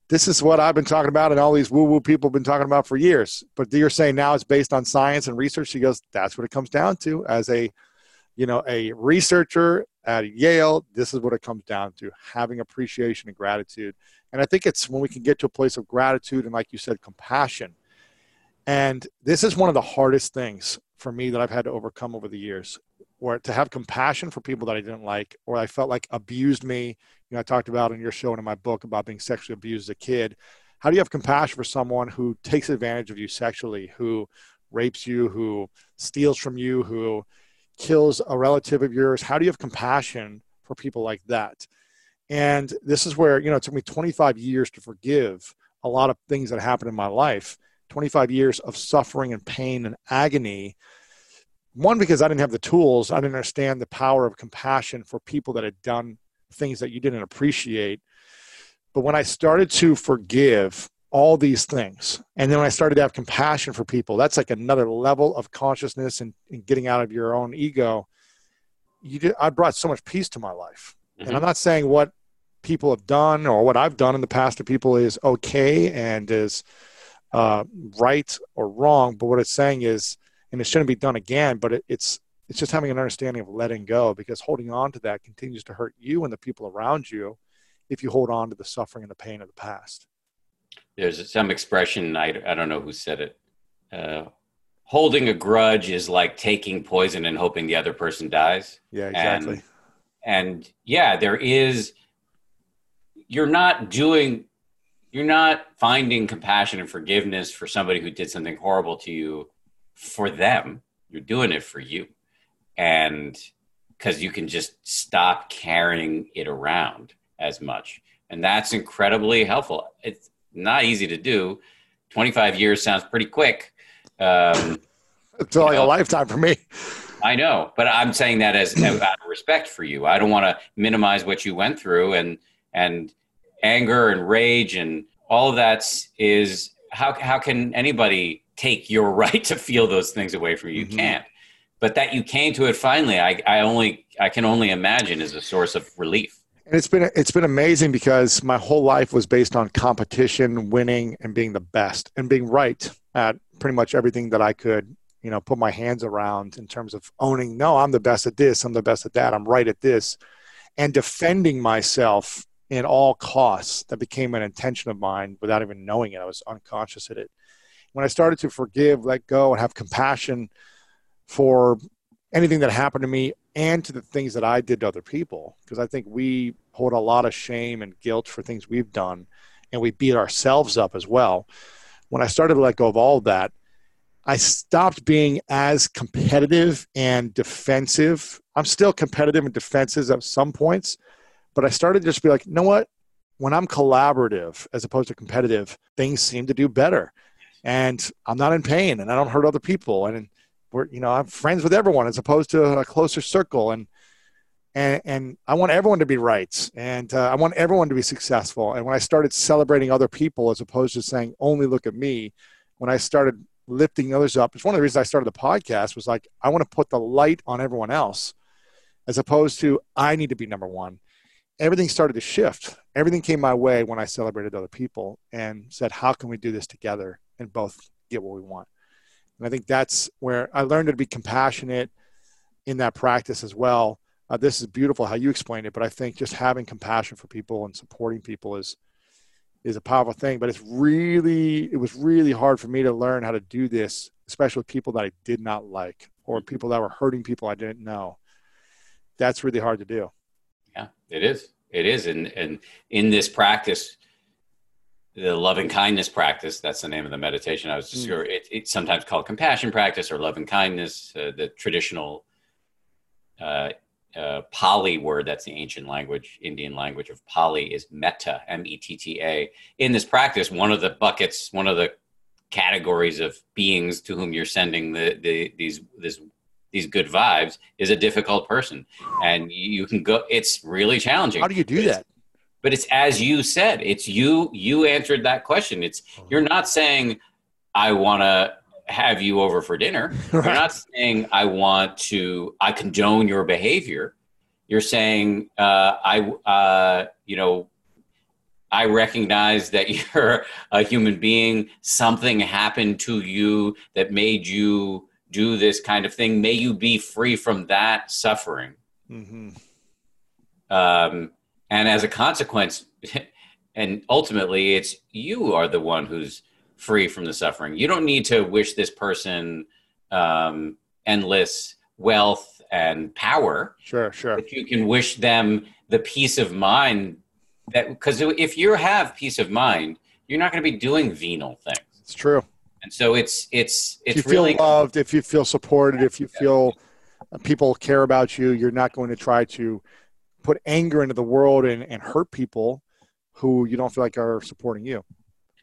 this is what I've been talking about and all these woo woo people have been talking about for years. But you're saying now it's based on science and research. She goes, that's what it comes down to as a, you know, a researcher at Yale. This is what it comes down to having appreciation and gratitude. And I think it's when we can get to a place of gratitude and, like you said, compassion. And this is one of the hardest things for me that I've had to overcome over the years or to have compassion for people that I didn't like or I felt like abused me. You know, I talked about in your show and in my book about being sexually abused as a kid. How do you have compassion for someone who takes advantage of you sexually, who rapes you, who steals from you, who kills a relative of yours? How do you have compassion for people like that? And this is where, you know, it took me 25 years to forgive a lot of things that happened in my life, 25 years of suffering and pain and agony one because i didn't have the tools i didn't understand the power of compassion for people that had done things that you didn't appreciate. But when i started to forgive all these things and then when i started to have compassion for people that's like another level of consciousness and, and getting out of your own ego. You did, i brought so much peace to my life. Mm-hmm. and i'm not saying what people have done or what i've done in the past to people is okay and is uh, right or wrong but what it's saying is and it shouldn't be done again. But it, it's it's just having an understanding of letting go because holding on to that continues to hurt you and the people around you if you hold on to the suffering and the pain of the past. There's some expression I I don't know who said it. Uh, holding a grudge is like taking poison and hoping the other person dies. Yeah, exactly. And, and yeah, there is. You're not doing you're not finding compassion and forgiveness for somebody who did something horrible to you for them. You're doing it for you. And because you can just stop carrying it around as much. And that's incredibly helpful. It's not easy to do. 25 years sounds pretty quick. Um, it's like know, a lifetime for me. I know, but I'm saying that as out of respect for you. I don't want to minimize what you went through and and anger and rage and all of that is how how can anybody take your right to feel those things away from you. You mm-hmm. can't. But that you came to it finally, I, I only I can only imagine is a source of relief. And it's been it's been amazing because my whole life was based on competition, winning, and being the best, and being right at pretty much everything that I could, you know, put my hands around in terms of owning. No, I'm the best at this. I'm the best at that. I'm right at this, and defending myself in all costs. That became an intention of mine without even knowing it. I was unconscious at it when I started to forgive, let go, and have compassion for anything that happened to me and to the things that I did to other people, because I think we hold a lot of shame and guilt for things we've done, and we beat ourselves up as well. When I started to let go of all of that, I stopped being as competitive and defensive. I'm still competitive and defensive at some points, but I started to just be like, you know what? When I'm collaborative as opposed to competitive, things seem to do better and I'm not in pain and I don't hurt other people. And we're, you know, I'm friends with everyone as opposed to a closer circle. And, and, and I want everyone to be right. And uh, I want everyone to be successful. And when I started celebrating other people as opposed to saying, only look at me, when I started lifting others up, it's one of the reasons I started the podcast was like, I want to put the light on everyone else as opposed to I need to be number one. Everything started to shift. Everything came my way when I celebrated other people and said, how can we do this together? And both get what we want. And I think that's where I learned to be compassionate in that practice as well. Uh, this is beautiful how you explained it, but I think just having compassion for people and supporting people is is a powerful thing. But it's really it was really hard for me to learn how to do this, especially with people that I did not like or people that were hurting people I didn't know. That's really hard to do. Yeah, it is. It is, and and in this practice, the loving kindness practice that's the name of the meditation i was just mm. it, it's sometimes called compassion practice or loving kindness uh, the traditional uh, uh, pali word that's the ancient language indian language of pali is metta m-e-t-t-a in this practice one of the buckets one of the categories of beings to whom you're sending the, the these this these good vibes is a difficult person and you can go it's really challenging How do you do that? But it's as you said it's you you answered that question. It's you're not saying i want to have you over for dinner. You're not saying i want to i condone your behavior. You're saying uh, i uh, you know i recognize that you're a human being. Something happened to you that made you do this kind of thing. May you be free from that suffering. Hmm um, and as a consequence and ultimately it's you are the one who's free from the suffering you don't need to wish this person um, endless wealth and power Sure, sure. but you can wish them the peace of mind that because if you have peace of mind you're not going to be doing venal things It's true. and so it's it's If it's you feel really loved, if you feel supported, if you feel people care about you, you're not going to try to put anger into the world and, and hurt people who you don't feel like are supporting you.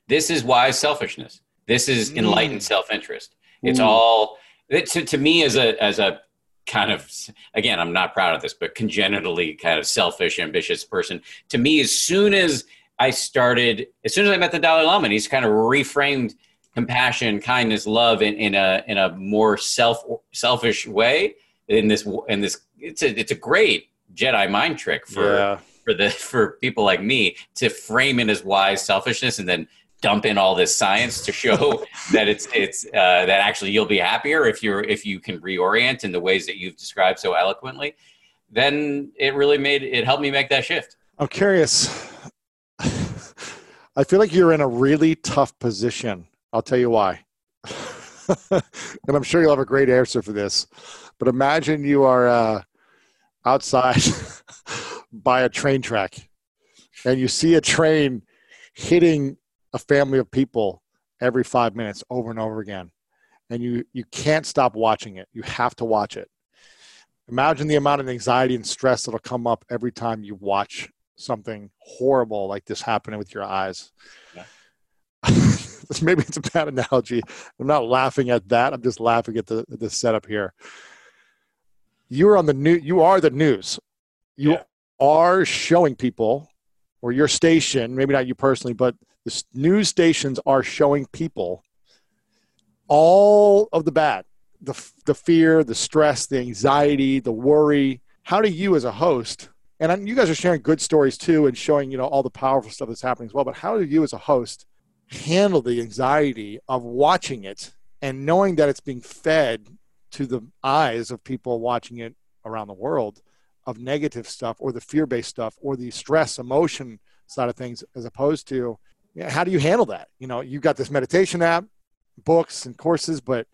This is wise selfishness. This is mm. enlightened self-interest. It's Ooh. all it, to, to me as a as a kind of again, I'm not proud of this, but congenitally kind of selfish, ambitious person. To me, as soon as I started, as soon as I met the Dalai Lama, and he's kind of reframed compassion, kindness, love in, in a in a more self selfish way. In this in this, it's a it's a great Jedi mind trick for yeah. for the for people like me to frame in as wise selfishness and then dump in all this science to show that it's it's uh, that actually you'll be happier if you're if you can reorient in the ways that you've described so eloquently then it really made it helped me make that shift I'm curious. I feel like you're in a really tough position. I'll tell you why. and I'm sure you'll have a great answer for this. But imagine you are uh, outside by a train track and you see a train hitting a family of people every five minutes over and over again. And you, you can't stop watching it. You have to watch it. Imagine the amount of anxiety and stress that'll come up every time you watch something horrible like this happening with your eyes. Yeah. Maybe it's a bad analogy. I'm not laughing at that. I'm just laughing at the the setup here. You're on the new. You are the news. You Yeah. are showing people, or your station. Maybe not you personally, but the news stations are showing people all of the bad, the the fear, the stress, the anxiety, the worry. How do you, as a host, and you guys are sharing good stories too, and showing you know all the powerful stuff that's happening as well. But how do you, as a host, handle the anxiety of watching it and knowing that it's being fed to the eyes of people watching it around the world of negative stuff or the fear-based stuff or the stress emotion side of things as opposed to how do you handle that you know you've got this meditation app books and courses but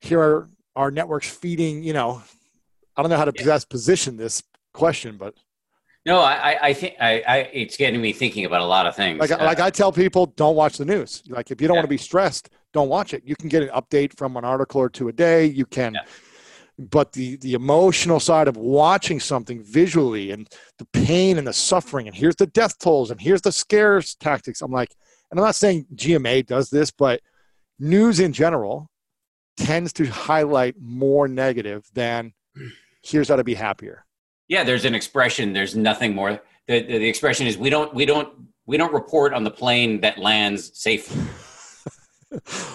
here are our networks feeding you know i don't know how to best position this question but no i I- i think i, I it's getting me thinking about a lot of things like, Uh, like I tell people, don't watch the news. Like if you don't Yeah. want to be stressed, don't watch it. You can get an update from an article or two a day. You can, Yeah. but the the emotional side of watching something visually and the pain and the suffering, and here's the death tolls, and here's the scares tactics. I'm like, and I'm not saying GMA does this, but news in general tends to highlight more negative than here's how to be happier. yeah there's an expression there's nothing more the, the, the expression is we don't we don't we don't report on the plane that lands safely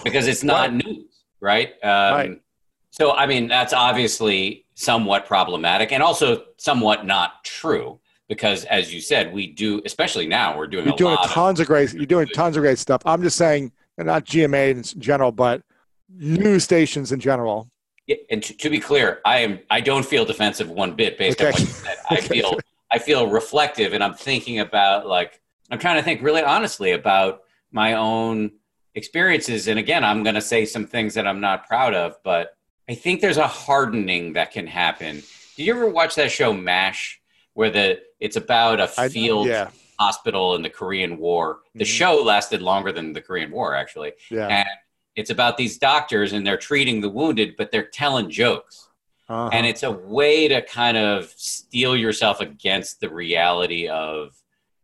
because it's not news right um, Right. so i mean that's obviously somewhat problematic and also somewhat not true because as you said we do especially now we're doing You're a doing lot of tons of great. You're doing tons of great stuff. I'm just saying, not GMA in general, but news stations in general. Yeah, and to, to be clear, I am I don't feel defensive one bit based on what you said. I Okay. feel I feel reflective, and I'm thinking about like I'm trying to think really honestly about my own experiences. And again, I'm going to say some things that I'm not proud of, but I think there's a hardening that can happen. Did you ever watch that show MASH, where the it's about a field yeah, hospital in the Korean War? The Mhm. show lasted longer than the Korean War, actually yeah. and it's about these doctors and they're treating the wounded but they're telling jokes Uh-huh. and it's a way to kind of steel yourself against the reality of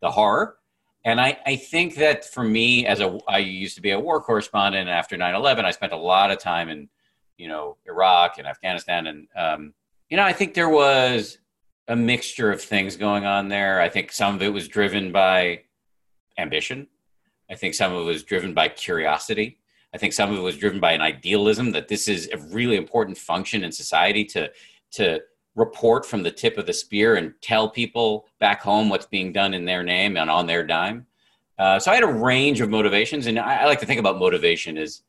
the horror and I, I think that for me as a i used to be a war correspondent after 9-11 i spent a lot of time in you know Iraq and Afghanistan, and um, you know I think there was a mixture of things going on there. I think some of it was driven by ambition. I think some of it was driven by curiosity. I think some of it was driven by an idealism that this is a really important function in society to to report from the tip of the spear and tell people back home what's being done in their name and on their dime. Uh, so I had a range of motivations, and I, I, like to think about motivation as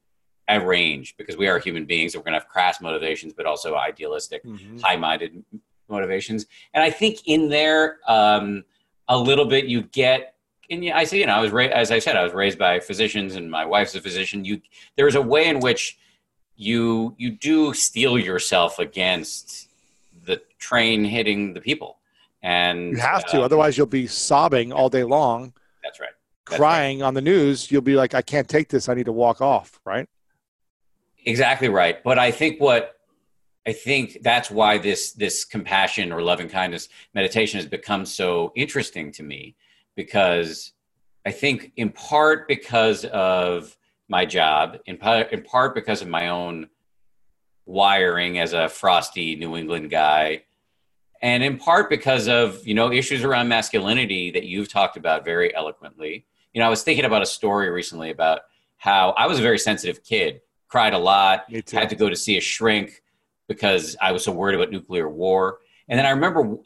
a range because we are human beings. We're going to have crass motivations, but also idealistic, mm-hmm. high-minded motivations. And I think in there, um, a little bit you get. And I say, you know, I was raised, as I said, I was raised by physicians, and my wife's a physician. You, there is a way in which you you do steel yourself against the train hitting the people, and you have to, uh, otherwise you'll be sobbing all day long. That's right. That's crying right. on the news, you'll be like, I can't take this. I need to walk off. Right. Exactly right. But I think what I think that's why this this compassion or loving kindness meditation has become so interesting to me because I think in part because of my job, in part, in part because of my own wiring as a frosty New England guy, and in part because of you know issues around masculinity that you've talked about very eloquently. You know, I was thinking about a story recently about how I was a very sensitive kid, cried a lot, had to go to see a shrink because I was so worried about nuclear war. And then I remember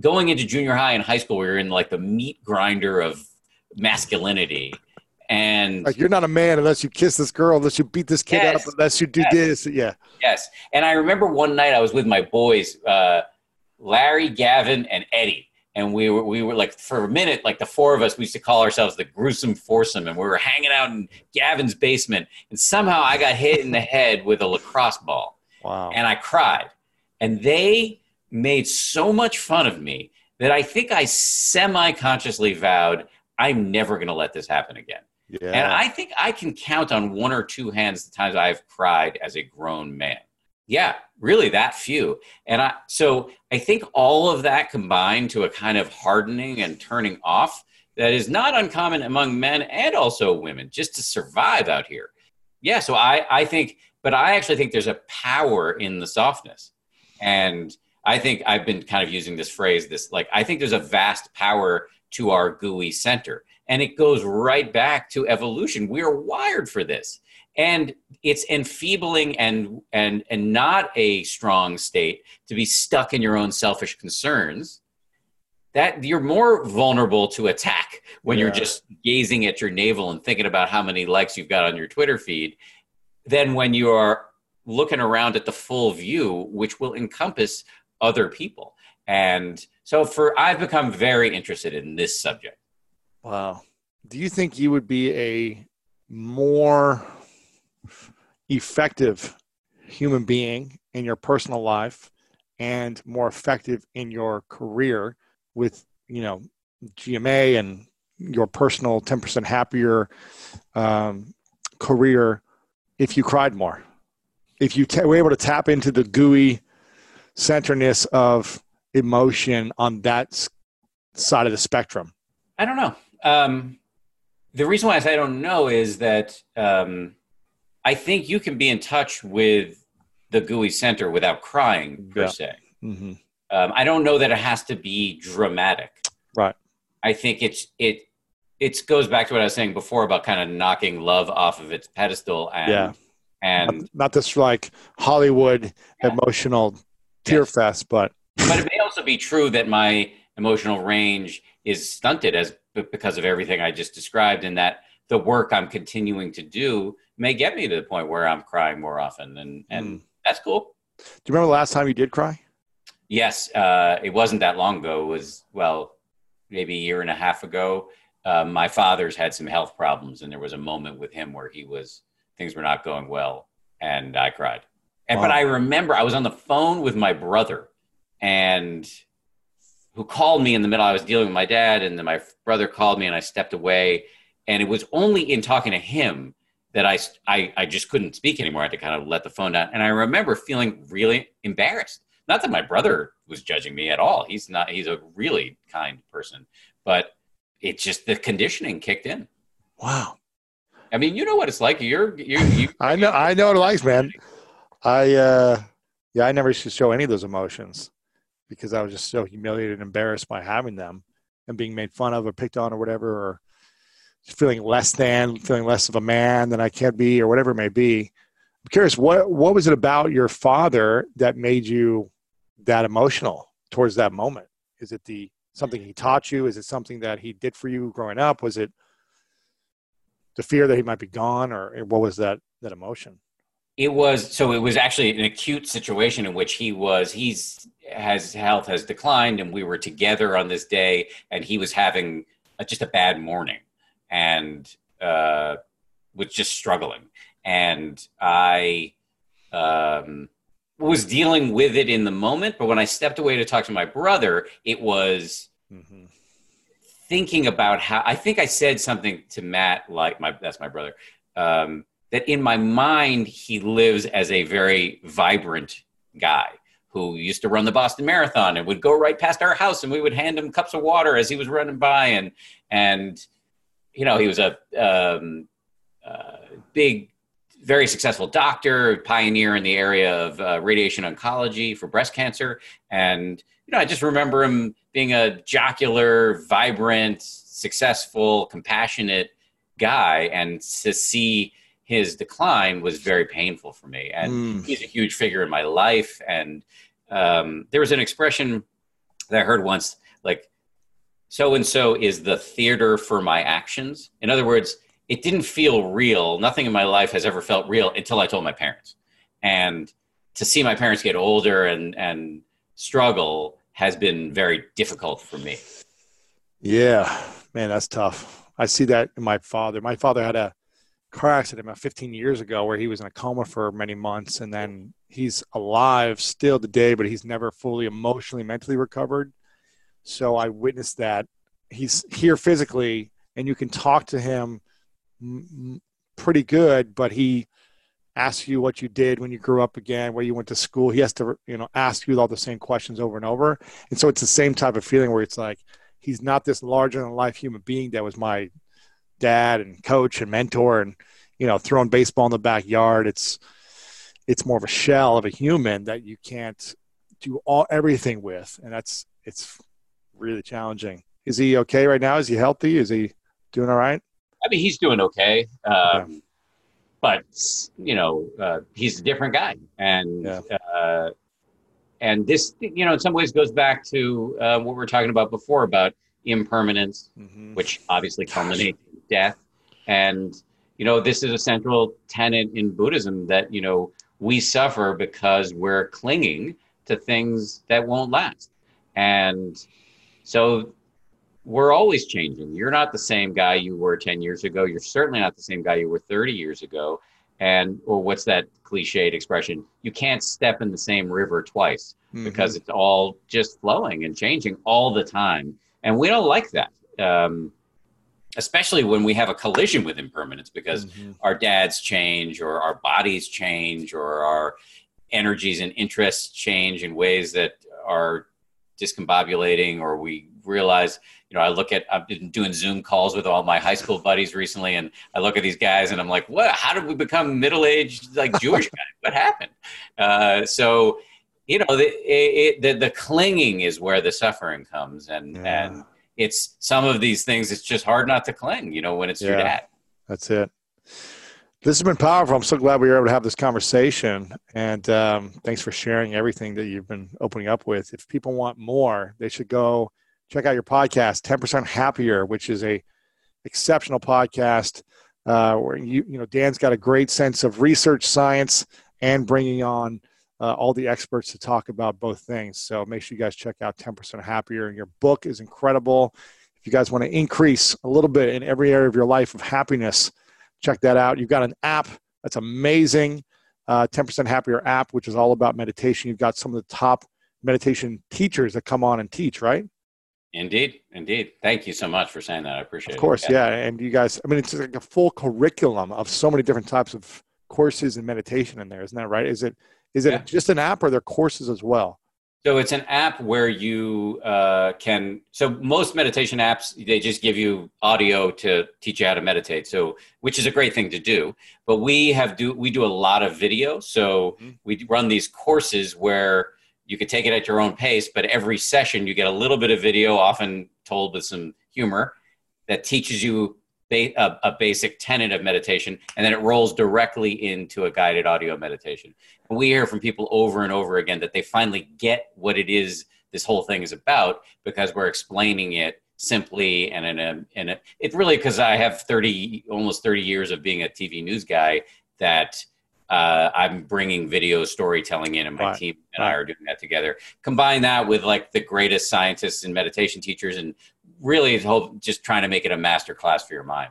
going into junior high and high school, we were in like the meat grinder of masculinity. And like you're not a man unless you kiss this girl, unless you beat this kid yes, up, unless you do yes, this. Yeah. Yes. And I remember one night I was with my boys, uh, Larry, Gavin, and Eddie. And we were, we were like, for a minute, like the four of us, we used to call ourselves the gruesome foursome. And we were hanging out in Gavin's basement. And somehow I got hit in the head with a lacrosse ball. Wow. And I cried. And they made so much fun of me that I think I semi consciously vowed, I'm never going to let this happen again. Yeah. And I think I can count on one or two hands the times I've cried as a grown man. Yeah, really that few. And I so I think all of that combined to a kind of hardening and turning off that is not uncommon among men and also women just to survive out here. Yeah, so I I think but I actually think there's a power in the softness. And I think I've been kind of using this phrase, this like, I think there's a vast power to our gooey center. And it goes right back to evolution. We are wired for this. And it's enfeebling and and and not a strong state to be stuck in your own selfish concerns that you're more vulnerable to attack when yeah. you're just gazing at your navel and thinking about how many likes you've got on your Twitter feed than when you are looking around at the full view, which will encompass other people. And so for I've become very interested in this subject. Wow. Do you think you would be a more effective human being in your personal life and more effective in your career with, you know, GMA and your personal 10% happier um, career if you cried more, if you were able to tap into the gooey centerness of emotion on that side of the spectrum? I don't know. Um, the reason why I say I don't know is that um, I think you can be in touch with the gooey center without crying per yeah. se. Mm-hmm. Um, I don't know that it has to be dramatic. Right. I think it's it it goes back to what I was saying before about kind of knocking love off of its pedestal and yeah. and not, not this like Hollywood yeah. emotional tear yes. fest, but but it may also be true that my emotional range is stunted as because of everything I just described, and that the work I'm continuing to do may get me to the point where I'm crying more often, and and mm. that's cool. Do you remember the last time you did cry? Yes, uh, it wasn't that long ago. It was well, maybe a year and a half ago uh, my father's had some health problems, and there was a moment with him where he was things were not going well, and I cried. And wow. but I remember I was on the phone with my brother, and who called me in the middle. I was dealing with my dad, and then my brother called me, and I stepped away. And it was only in talking to him that I, I, I just couldn't speak anymore. I had to kind of let the phone down. And I remember feeling really embarrassed. Not that my brother was judging me at all. He's not, he's a really kind person. But it's just the conditioning kicked in. Wow. I mean, you know what it's like. You're you. you I know. I know what it likes, man. I uh, yeah, I never to show any of those emotions because I was just so humiliated and embarrassed by having them and being made fun of or picked on or whatever, or feeling less than, feeling less of a man than I can be, or whatever it may be. I'm curious, what what was it about your father that made you that emotional towards that moment? Is it the something he taught you? Is it something that he did for you growing up? Was it the fear that he might be gone, or what was that that emotion? It was so. It was actually an acute situation in which he was. He's has health has declined, and we were together on this day, and he was having a, just a bad morning, and uh, was just struggling, and I um, was dealing with it in the moment. But when I stepped away to talk to my brother, it was. Mm-hmm thinking about how I think I said something to Matt, like my that's my brother, um, that in my mind he lives as a very vibrant guy who used to run the Boston Marathon and would go right past our house and we would hand him cups of water as he was running by. And and you know he was a um, uh, big very successful doctor pioneer in the area of uh, radiation oncology for breast cancer. And you know i just remember him being a jocular, vibrant, successful, compassionate guy, and to see his decline was very painful for me. And mm. he's a huge figure in my life. And um, there was an expression that I heard once, like, so and so is the theater for my actions. In other words, it didn't feel real. Nothing in my life has ever felt real until I told my parents. And to see my parents get older and, and struggle has been very difficult for me. Yeah, man, that's tough. I see that in my father. My father had a car accident about 15 years ago where he was in a coma for many months and then he's alive still today, but he's never fully emotionally, mentally recovered. So I witnessed that. He's here physically and you can talk to him pretty good, but he asks you what you did when you grew up again, where you went to school. He has to, you know, ask you all the same questions over and over. And so it's the same type of feeling where it's like he's not this larger than life human being that was my dad and coach and mentor and you know throwing baseball in the backyard. It's it's more of a shell of a human that you can't do all everything with, and that's it's really challenging. Is he okay right now? Is he healthy? Is he doing all right? I mean, he's doing okay. Um, but you know uh, he's a different guy and yeah. uh, and this you know in some ways goes back to uh, what we were talking about before about impermanence mm-hmm. which obviously culminates in death and you know this is a central tenet in buddhism that you know we suffer because we're clinging to things that won't last and so we're always changing. You're not the same guy you were 10 years ago. You're certainly not the same guy you were 30 years ago. And, or what's that cliched expression? You can't step in the same river twice mm-hmm. because it's all just flowing and changing all the time. And we don't like that. Um, especially when we have a collision with impermanence because mm-hmm. our dads change or our bodies change or our energies and interests change in ways that are discombobulating or we realize you know i look at i've been doing zoom calls with all my high school buddies recently and i look at these guys and i'm like what how did we become middle-aged like jewish guys what happened uh, so you know the, it, the, the clinging is where the suffering comes and yeah. and it's some of these things it's just hard not to cling you know when it's yeah, your dad that's it this has been powerful. I'm so glad we were able to have this conversation. And um, thanks for sharing everything that you've been opening up with. If people want more, they should go check out your podcast, 10% Happier, which is a exceptional podcast uh, where you, you know, Dan's got a great sense of research, science, and bringing on uh, all the experts to talk about both things. So make sure you guys check out 10% Happier. And your book is incredible. If you guys want to increase a little bit in every area of your life of happiness, check that out. You've got an app that's amazing, uh, 10% Happier app, which is all about meditation. You've got some of the top meditation teachers that come on and teach, right? Indeed, indeed. Thank you so much for saying that. I appreciate it. Of course, it. yeah. And you guys, I mean, it's like a full curriculum of so many different types of courses and meditation in there, isn't that right? Is it is it yeah. just an app or are there courses as well? So it's an app where you uh, can. So most meditation apps they just give you audio to teach you how to meditate. So which is a great thing to do. But we have do we do a lot of video. So mm-hmm. we run these courses where you can take it at your own pace. But every session you get a little bit of video, often told with some humor, that teaches you a, a, basic tenet of meditation, and then it rolls directly into a guided audio meditation. And we hear from people over and over again that they finally get what it is this whole thing is about because we're explaining it simply and in a in a it really because I have 30 almost 30 years of being a TV news guy that uh, I'm bringing video storytelling in, and my right. team and. I are doing that together. Combine that with like the greatest scientists and meditation teachers, and really just trying to make it a master class for your mind.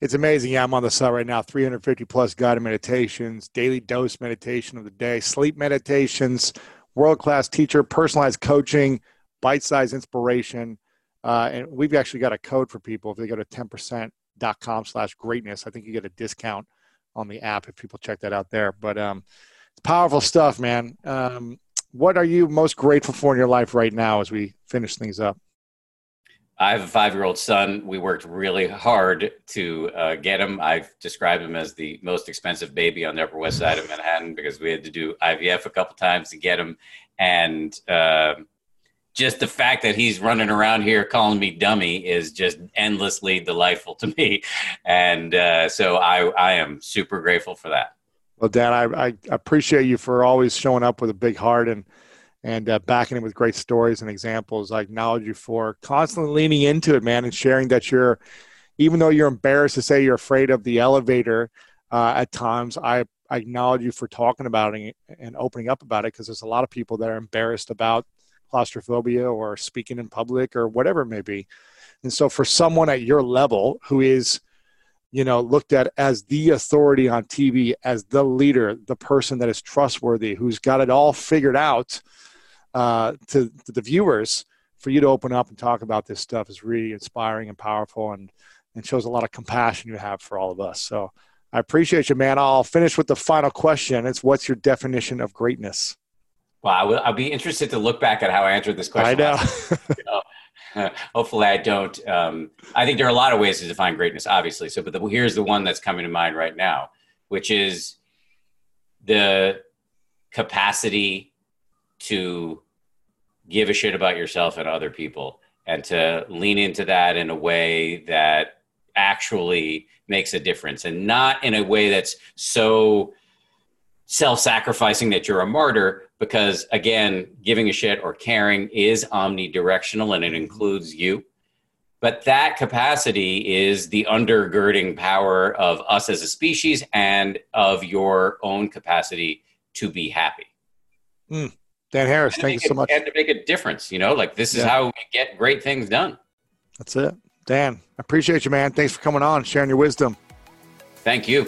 It's amazing. Yeah, I'm on the site right now. 350 plus guided meditations, daily dose meditation of the day, sleep meditations, world class teacher, personalized coaching, bite sized inspiration. Uh, and we've actually got a code for people if they go to 10%.com slash greatness. I think you get a discount on the app if people check that out there. But um, it's powerful stuff, man. Um, what are you most grateful for in your life right now as we finish things up? I have a five year old son. We worked really hard to uh, get him. I've described him as the most expensive baby on the Upper West Side of Manhattan because we had to do IVF a couple times to get him. And uh, just the fact that he's running around here calling me dummy is just endlessly delightful to me. And uh, so I, I am super grateful for that. Well, Dan, I, I appreciate you for always showing up with a big heart and and uh, backing it with great stories and examples. I acknowledge you for constantly leaning into it, man, and sharing that you're, even though you're embarrassed to say you're afraid of the elevator uh, at times, I, I acknowledge you for talking about it and opening up about it because there's a lot of people that are embarrassed about claustrophobia or speaking in public or whatever it may be. And so for someone at your level who is, you know, looked at as the authority on TV, as the leader, the person that is trustworthy, who's got it all figured out, uh, to, to the viewers for you to open up and talk about this stuff is really inspiring and powerful and, and shows a lot of compassion you have for all of us. So I appreciate you, man. I'll finish with the final question. It's what's your definition of greatness? Well, I will, I'll be interested to look back at how I answered this question. I know. uh, hopefully I don't. Um, I think there are a lot of ways to define greatness, obviously. So, but the, here's the one that's coming to mind right now, which is the capacity to give a shit about yourself and other people and to lean into that in a way that actually makes a difference and not in a way that's so self-sacrificing that you're a martyr because again giving a shit or caring is omnidirectional and it includes you. But that capacity is the undergirding power of us as a species and of your own capacity to be happy. Mm. Dan Harris, thank you so much. And to make a difference, you know, like this is yeah. how we get great things done. That's it. Dan, I appreciate you, man. Thanks for coming on, sharing your wisdom. Thank you.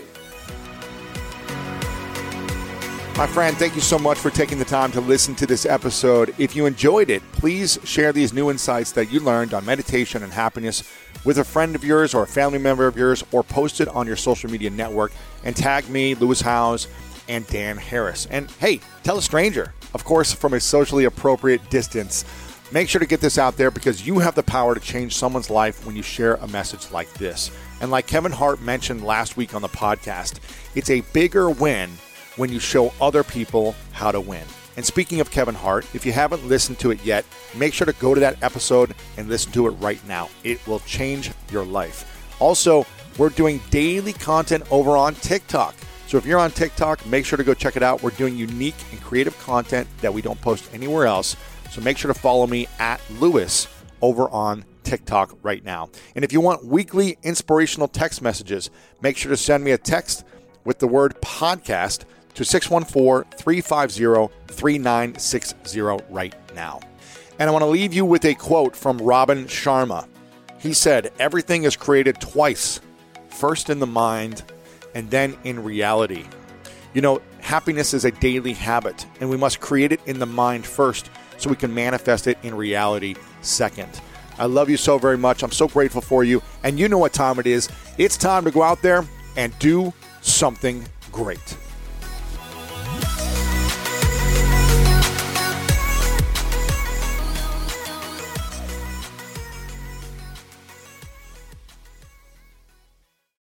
My friend, thank you so much for taking the time to listen to this episode. If you enjoyed it, please share these new insights that you learned on meditation and happiness with a friend of yours or a family member of yours, or post it on your social media network and tag me, Lewis Howes, and Dan Harris. And hey, tell a stranger of course, from a socially appropriate distance. Make sure to get this out there because you have the power to change someone's life when you share a message like this. And like Kevin Hart mentioned last week on the podcast, it's a bigger win when you show other people how to win. And speaking of Kevin Hart, if you haven't listened to it yet, make sure to go to that episode and listen to it right now. It will change your life. Also, we're doing daily content over on TikTok. So if you're on TikTok, make sure to go check it out. We're doing unique and creative content that we don't post anywhere else. So make sure to follow me at Lewis over on TikTok right now. And if you want weekly inspirational text messages, make sure to send me a text with the word podcast to 614 350 3960 right now. And I want to leave you with a quote from Robin Sharma. He said, Everything is created twice first in the mind and then in reality. You know, happiness is a daily habit, and we must create it in the mind first so we can manifest it in reality second. I love you so very much. I'm so grateful for you. And you know what time it is. It's time to go out there and do something great.